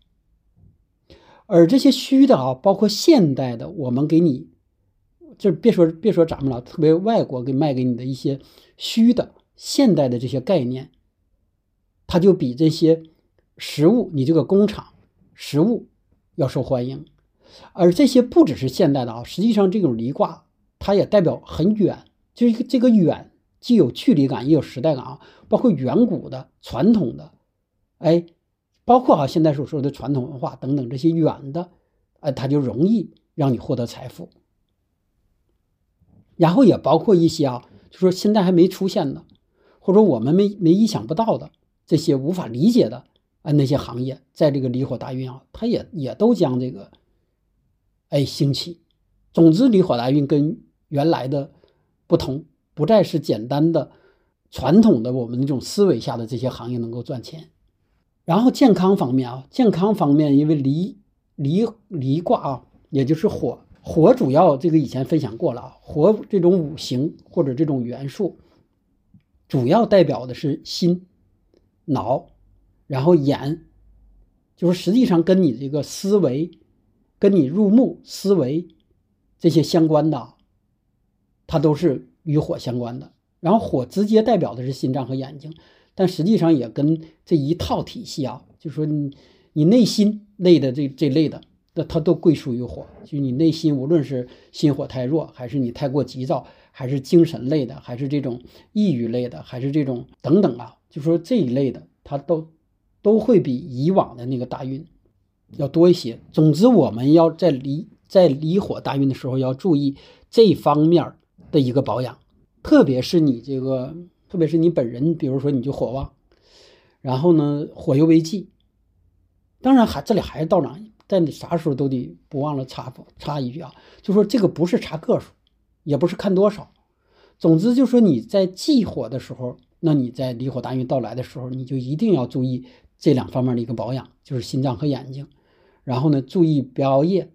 而这些虚的啊，包括现代的，我们给你，就别说别说咱们了，特别外国给卖给你的一些虚的现代的这些概念，它就比这些实物，你这个工厂实物要受欢迎。而这些不只是现代的啊，实际上这种离卦，它也代表很远，就是这个远。既有距离感，也有时代感啊，包括远古的、传统的，哎，包括啊现在所说的传统文化等等这些远的，哎，它就容易让你获得财富。然后也包括一些啊，就说现在还没出现的，或者我们没没意想不到的这些无法理解的啊那些行业，在这个离火大运啊，它也也都将这个哎兴起。总之，离火大运跟原来的不同。不再是简单的传统的我们那种思维下的这些行业能够赚钱，然后健康方面啊，健康方面因为离离离卦啊，也就是火，火主要这个以前分享过了啊，火这种五行或者这种元素，主要代表的是心、脑，然后眼，就是实际上跟你这个思维，跟你入目思维这些相关的，它都是。与火相关的，然后火直接代表的是心脏和眼睛，但实际上也跟这一套体系啊，就说你你内心类的这这类的，那它都归属于火。就你内心无论是心火太弱，还是你太过急躁，还是精神类的，还是这种抑郁类的，还是这种等等啊，就说这一类的，它都都会比以往的那个大运要多一些。总之，我们要在离在离火大运的时候要注意这方面的一个保养。特别是你这个，特别是你本人，比如说你就火旺，然后呢火又为忌，当然还这里还是道长在你啥时候都得不忘了插插一句啊，就说这个不是查个数，也不是看多少，总之就说你在忌火的时候，那你在离火大运到来的时候，你就一定要注意这两方面的一个保养，就是心脏和眼睛，然后呢注意不要熬夜，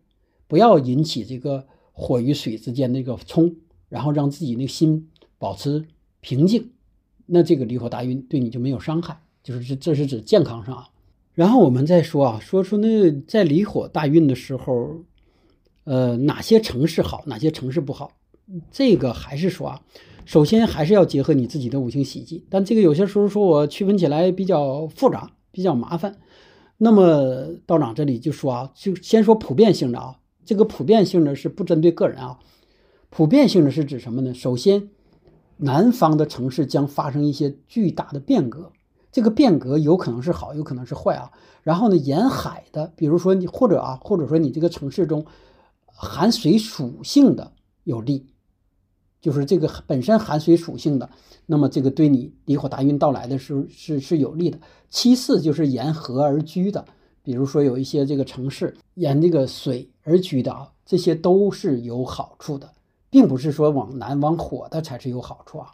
不要引起这个火与水之间那个冲，然后让自己那个心。保持平静，那这个离火大运对你就没有伤害，就是这这是指健康上啊。然后我们再说啊，说出那在离火大运的时候，呃，哪些城市好，哪些城市不好，这个还是说啊，首先还是要结合你自己的五行喜忌，但这个有些时候说我区分起来比较复杂，比较麻烦。那么道长这里就说啊，就先说普遍性的啊，这个普遍性的是不针对个人啊，普遍性的是指什么呢？首先。南方的城市将发生一些巨大的变革，这个变革有可能是好，有可能是坏啊。然后呢，沿海的，比如说你或者啊，或者说你这个城市中含水属性的有利，就是这个本身含水属性的，那么这个对你离火大运到来的时候是是有利的。其次就是沿河而居的，比如说有一些这个城市沿这个水而居的啊，这些都是有好处的。并不是说往南往火的才是有好处啊。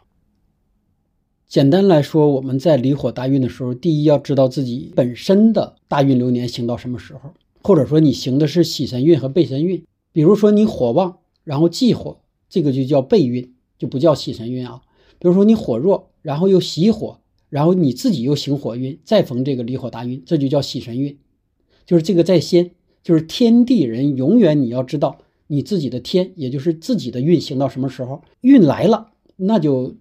简单来说，我们在离火大运的时候，第一要知道自己本身的大运流年行到什么时候。或者说你行的是喜神运和背神运。比如说你火旺，然后忌火，这个就叫背运，就不叫喜神运啊。比如说你火弱，然后又喜火，然后你自己又行火运，再逢这个离火大运，这就叫喜神运。就是这个在先，就是天地人永远你要知道你自己的天，也就是自己的运行到什么时候，运来了，那就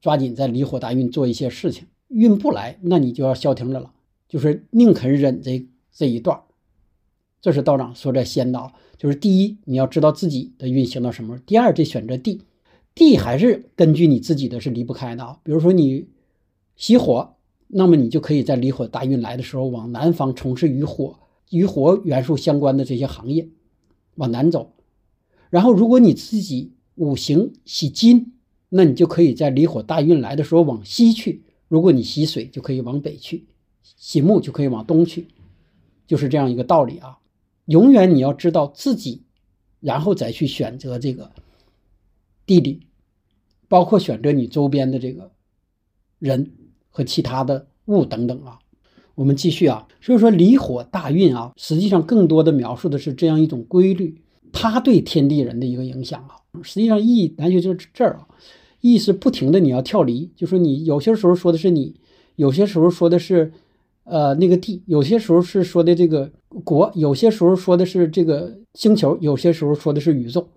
抓紧在离火大运做一些事情；运不来，那你就要消停着了，就是宁肯忍这这一段。这是道长说的先的啊，就是第一你要知道自己的运行到什么；第二这选择地，地还是根据你自己的是离不开的啊。比如说你喜火，那么你就可以在离火大运来的时候往南方从事与火与火元素相关的这些行业，往南走。然后如果你自己五行喜金，那你就可以在离火大运来的时候往西去；如果你喜水，就可以往北去；喜木就可以往东去，就是这样一个道理啊。永远你要知道自己，然后再去选择这个地理，包括选择你周边的这个人和其他的物等等啊。我们继续啊，所以说离火大运啊，实际上更多的描述的是这样一种规律，它对天地人的一个影响啊。实际上意咱就就这儿啊，意是不停的你要跳离，就说你有些时候说的是你，有些时候说的是。呃，那个地有些时候是说的这个国，有些时候说的是这个星球，有些时候说的是宇宙。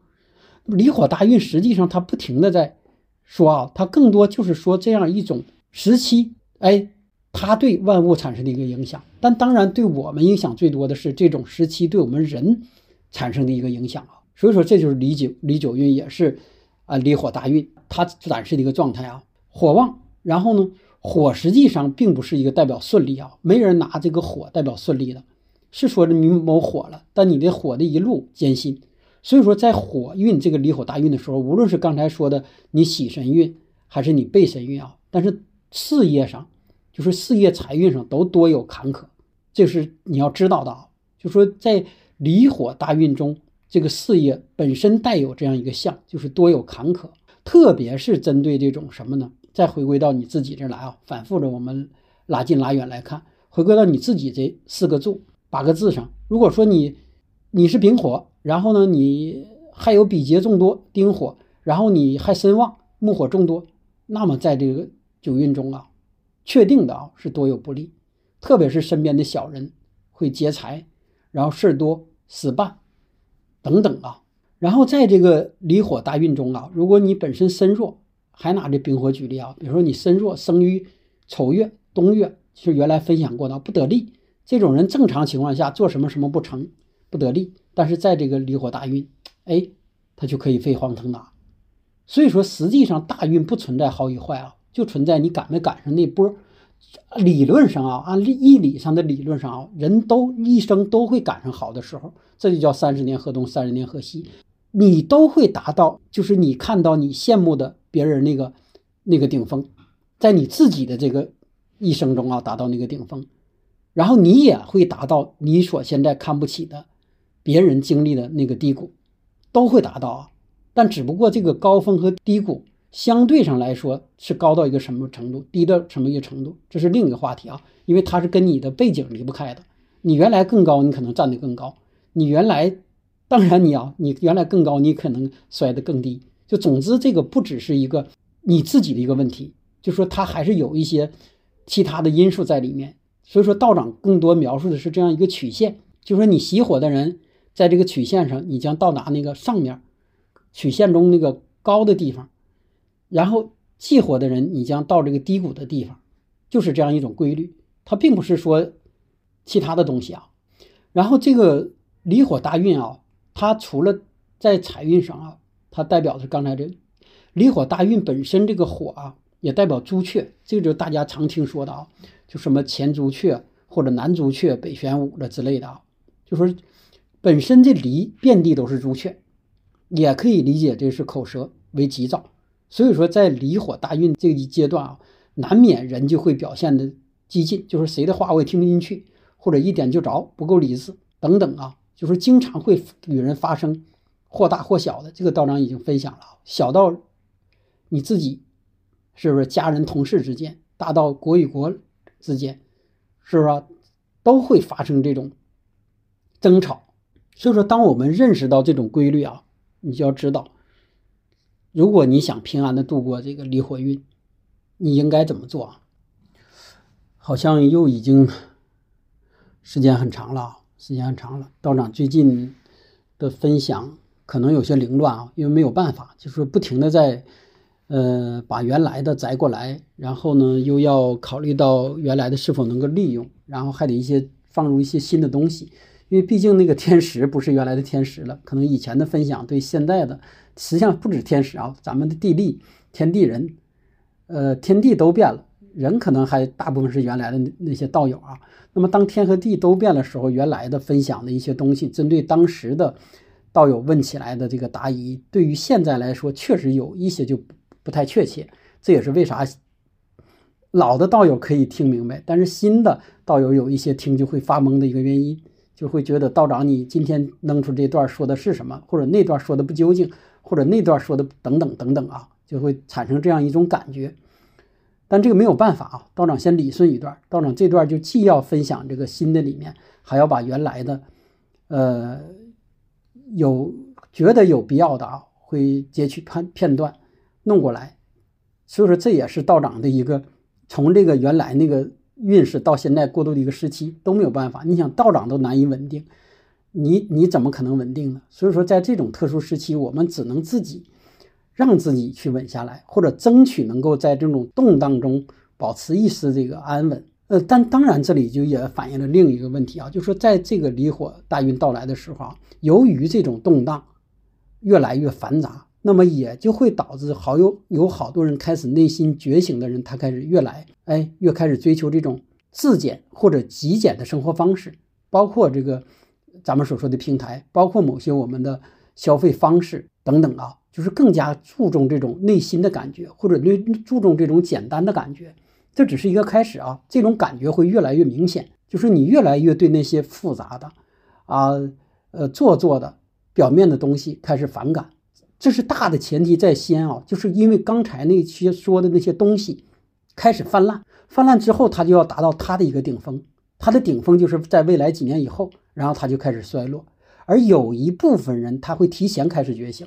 离火大运实际上它不停的在说啊，它更多就是说这样一种时期，哎，它对万物产生的一个影响。但当然对我们影响最多的是这种时期对我们人产生的一个影响啊。所以说这就是离九离九运也是啊离火大运它展示的一个状态啊，火旺，然后呢？火实际上并不是一个代表顺利啊，没人拿这个火代表顺利的，是说你某火了，但你的火的一路艰辛。所以说，在火运这个离火大运的时候，无论是刚才说的你喜神运，还是你背神运啊，但是事业上，就是事业财运上都多有坎坷，这是你要知道的啊。就说在离火大运中，这个事业本身带有这样一个相，就是多有坎坷，特别是针对这种什么呢？再回归到你自己这来啊，反复的我们拉近拉远来看，回归到你自己这四个柱八个字上。如果说你你是丙火，然后呢你还有比劫众多丁火，然后你还身旺木火众多，那么在这个九运中啊，确定的啊是多有不利，特别是身边的小人会劫财，然后事儿多死办等等啊。然后在这个离火大运中啊，如果你本身身弱。还拿这丙火举例啊，比如说你身弱，生于丑月、冬月，是原来分享过的不得力。这种人正常情况下做什么什么不成，不得力。但是在这个离火大运，哎，他就可以飞黄腾达。所以说，实际上大运不存在好与坏啊，就存在你赶没赶上那波。理论上啊，按理义理上的理论上啊，人都一生都会赶上好的时候，这就叫三十年河东，三十年河西。你都会达到，就是你看到你羡慕的别人那个那个顶峰，在你自己的这个一生中啊，达到那个顶峰，然后你也会达到你所现在看不起的别人经历的那个低谷，都会达到啊。但只不过这个高峰和低谷相对上来说是高到一个什么程度，低到什么一个程度，这是另一个话题啊，因为它是跟你的背景离不开的。你原来更高，你可能站得更高，你原来。当然，你啊，你原来更高，你可能摔得更低。就总之，这个不只是一个你自己的一个问题，就说它还是有一些其他的因素在里面。所以说，道长更多描述的是这样一个曲线，就说你熄火的人在这个曲线上，你将到达那个上面曲线中那个高的地方，然后忌火的人，你将到这个低谷的地方，就是这样一种规律。它并不是说其他的东西啊。然后这个离火大运啊。它除了在财运上啊，它代表的是刚才这离火大运本身这个火啊，也代表朱雀，这个就是大家常听说的啊，就什么前朱雀或者南朱雀、北玄武的之类的啊，就说本身这离遍地都是朱雀，也可以理解这是口舌为吉兆，所以说在离火大运这一阶段啊，难免人就会表现的激进，就是谁的话我也听不进去，或者一点就着，不够理智等等啊。就是经常会与人发生或大或小的，这个道长已经分享了。小到你自己，是不是家人同事之间；大到国与国之间，是不是都会发生这种争吵。所以说，当我们认识到这种规律啊，你就要知道，如果你想平安的度过这个离火运，你应该怎么做？好像又已经时间很长了，时间很长了。道长最近的分享可能有些凌乱啊，因为没有办法，就是不停的在呃把原来的摘过来，然后呢又要考虑到原来的是否能够利用，然后还得一些放入一些新的东西。因为毕竟那个天时不是原来的天时了，可能以前的分享对现在的，实际上不止天时啊，咱们的地利、天地人，呃，天地都变了，人可能还大部分是原来的那些道友啊。那么当天和地都变的时候，原来的分享的一些东西，针对当时的道友问起来的这个答疑，对于现在来说确实有一些就不太确切。这也是为啥老的道友可以听明白，但是新的道友有一些听就会发懵的一个原因。就会觉得道长，你今天弄出这段说的是什么，或者那段说的不究竟，或者那段说的等等等等啊，就会产生这样一种感觉。但这个没有办法啊，道长先理顺一段，道长这段就既要分享这个新的理念，还要把原来的，呃，有觉得有必要的啊，会截取片片段弄过来。所以说这也是道长的一个从这个原来那个。运势到现在过渡的一个时期都没有办法，你想道长都难以稳定，你你怎么可能稳定呢？所以说，在这种特殊时期，我们只能自己让自己去稳下来，或者争取能够在这种动荡中保持一丝这个安稳。呃，但当然这里就也反映了另一个问题啊，就是说在这个离火大运到来的时候啊，由于这种动荡越来越繁杂。那么也就会导致好有有好多人开始内心觉醒的人，他开始越来哎越开始追求这种自检或者极简的生活方式，包括这个咱们所说的平台，包括某些我们的消费方式等等啊，就是更加注重这种内心的感觉，或者内注重这种简单的感觉。这只是一个开始啊，这种感觉会越来越明显，就是你越来越对那些复杂的啊呃做作的表面的东西开始反感。这是大的前提在先啊，就是因为刚才那些说的那些东西开始泛滥，泛滥之后，它就要达到它的一个顶峰，它的顶峰就是在未来几年以后，然后它就开始衰落。而有一部分人他会提前开始觉醒，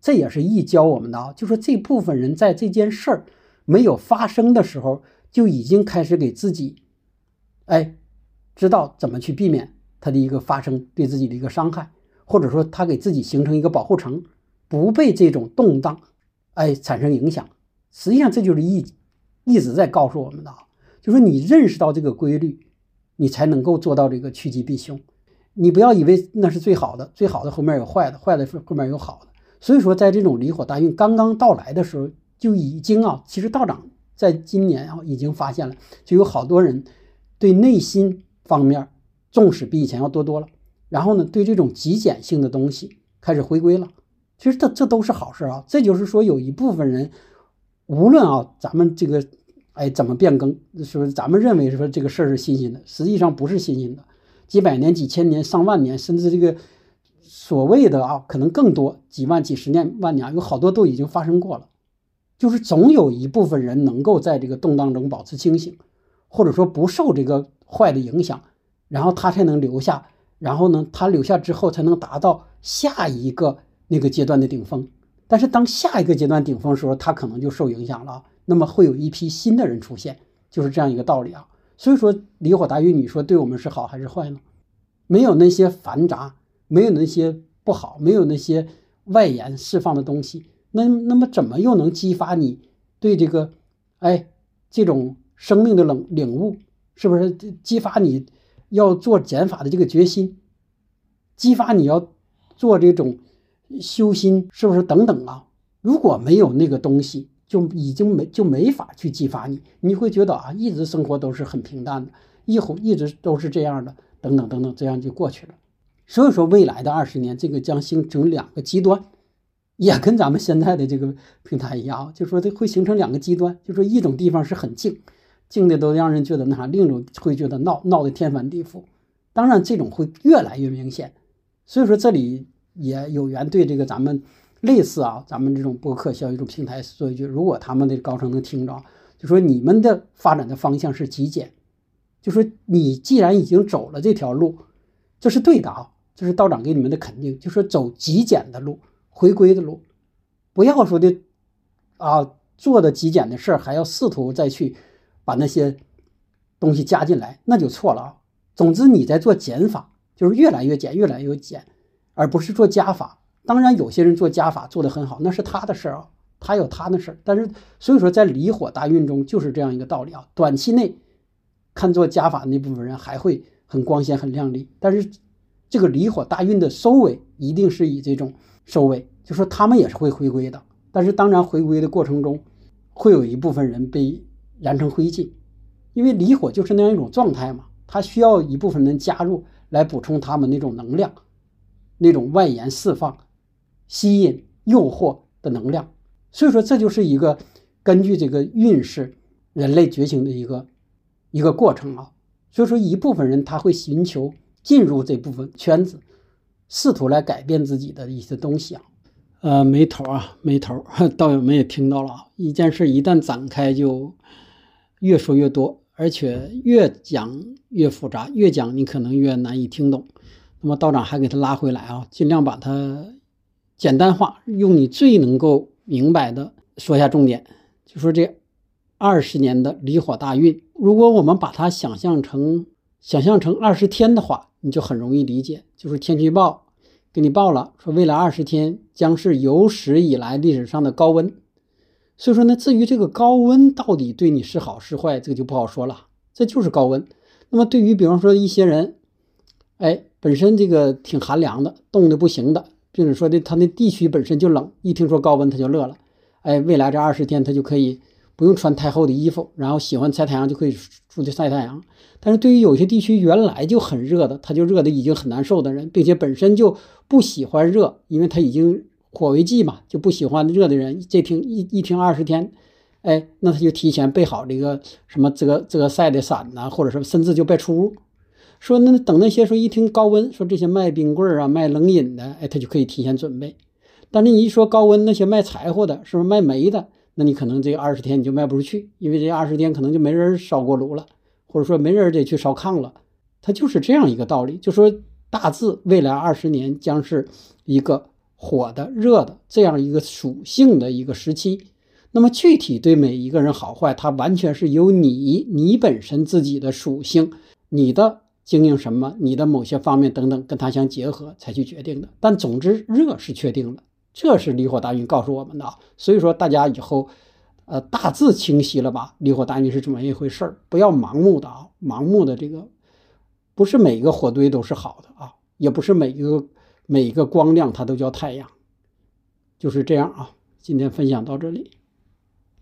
这也是易教我们的啊，就说这部分人在这件事儿没有发生的时候，就已经开始给自己，哎，知道怎么去避免它的一个发生对自己的一个伤害，或者说他给自己形成一个保护层。不被这种动荡，哎，产生影响。实际上，这就是一一直在告诉我们的啊，就是你认识到这个规律，你才能够做到这个趋吉避凶。你不要以为那是最好的，最好的后面有坏的，坏的后面有好的。所以说，在这种离火大运刚刚到来的时候，就已经啊，其实道长在今年啊已经发现了，就有好多人对内心方面重视比以前要多多了。然后呢，对这种极简性的东西开始回归了。其实这这都是好事啊！这就是说，有一部分人，无论啊，咱们这个，哎，怎么变更，是不是？咱们认为说这个事儿是新鲜的，实际上不是新鲜的，几百年、几千年、上万年，甚至这个所谓的啊，可能更多，几万、几十年、万年，有好多都已经发生过了。就是总有一部分人能够在这个动荡中保持清醒，或者说不受这个坏的影响，然后他才能留下，然后呢，他留下之后才能达到下一个。那个阶段的顶峰，但是当下一个阶段顶峰的时候，他可能就受影响了。那么会有一批新的人出现，就是这样一个道理啊。所以说，离火大运，你说对我们是好还是坏呢？没有那些繁杂，没有那些不好，没有那些外延释放的东西，那那么怎么又能激发你对这个，哎，这种生命的领领悟，是不是激发你要做减法的这个决心，激发你要做这种。修心是不是等等啊？如果没有那个东西，就已经没就没法去激发你。你会觉得啊，一直生活都是很平淡的，一会一直都是这样的，等等等等，这样就过去了。所以说，未来的二十年，这个将形成两个极端，也跟咱们现在的这个平台一样，就说它会形成两个极端，就说一种地方是很静，静的都让人觉得那啥；另一种会觉得闹闹的天翻地覆。当然，这种会越来越明显。所以说这里。也有缘对这个咱们类似啊，咱们这种播客小一种平台说一句：如果他们的高层能听着，就说你们的发展的方向是极简，就说你既然已经走了这条路，这是对的啊，这是道长给你们的肯定，就说走极简的路，回归的路，不要说的啊，做的极简的事儿，还要试图再去把那些东西加进来，那就错了啊。总之你在做减法，就是越来越减，越来越减，而不是做加法。当然，有些人做加法做得很好，那是他的事儿啊，他有他的事儿。但是，所以说在离火大运中就是这样一个道理啊。短期内看做加法那部分人还会很光鲜、很亮丽，但是这个离火大运的收尾一定是以这种收尾，就说他们也是会回归的。但是，当然回归的过程中会有一部分人被燃成灰烬，因为离火就是那样一种状态嘛，它需要一部分人加入来补充他们那种能量，那种外延释放。吸引、诱惑的能量，所以说这就是一个根据这个运势，人类觉醒的一个一个过程啊。所以说一部分人他会寻求进入这部分圈子，试图来改变自己的一些东西啊。呃，没头啊，没头，道友们也听到了啊。一件事一旦展开，就越说越多，而且越讲越复杂，越讲你可能越难以听懂。那么道长还给他拉回来啊，尽量把它。简单化，用你最能够明白的说一下重点，就说这二十年的离火大运，如果我们把它想象成想象成二十天的话，你就很容易理解。就是天气预报给你报了，说未来二十天将是有史以来历史上的高温。所以说呢，至于这个高温到底对你是好是坏，这个就不好说了。这就是高温。那么对于比方说一些人，哎，本身这个挺寒凉的，冻得不行的。并且说的，他那地区本身就冷，一听说高温他就乐了。哎，未来这二十天他就可以不用穿太厚的衣服，然后喜欢晒太阳就可以出去晒太阳。但是对于有些地区原来就很热的，他就热的已经很难受的人，并且本身就不喜欢热，因为他已经火为忌嘛，就不喜欢热的人，这听一一听二十天，哎，那他就提前备好这个什么遮遮晒的伞呐，或者说甚至就别出屋。说那等那些说一听高温，说这些卖冰棍儿啊、卖冷饮的，哎，他就可以提前准备。但是你一说高温，那些卖柴火的，是不是卖煤的？那你可能这二十天你就卖不出去，因为这二十天可能就没人烧锅炉了，或者说没人得去烧炕了。它就是这样一个道理，就说大致未来二十年将是一个火的、热的这样一个属性的一个时期。那么具体对每一个人好坏，它完全是由你你本身自己的属性，你的。经营什么？你的某些方面等等，跟它相结合才去决定的。但总之，热是确定了，这是离火大运告诉我们的。所以说，大家以后，呃，大致清晰了吧？离火大运是这么一回事儿，不要盲目的啊，盲目的这个，不是每一个火堆都是好的啊，也不是每一个每一个光亮它都叫太阳，就是这样啊。今天分享到这里。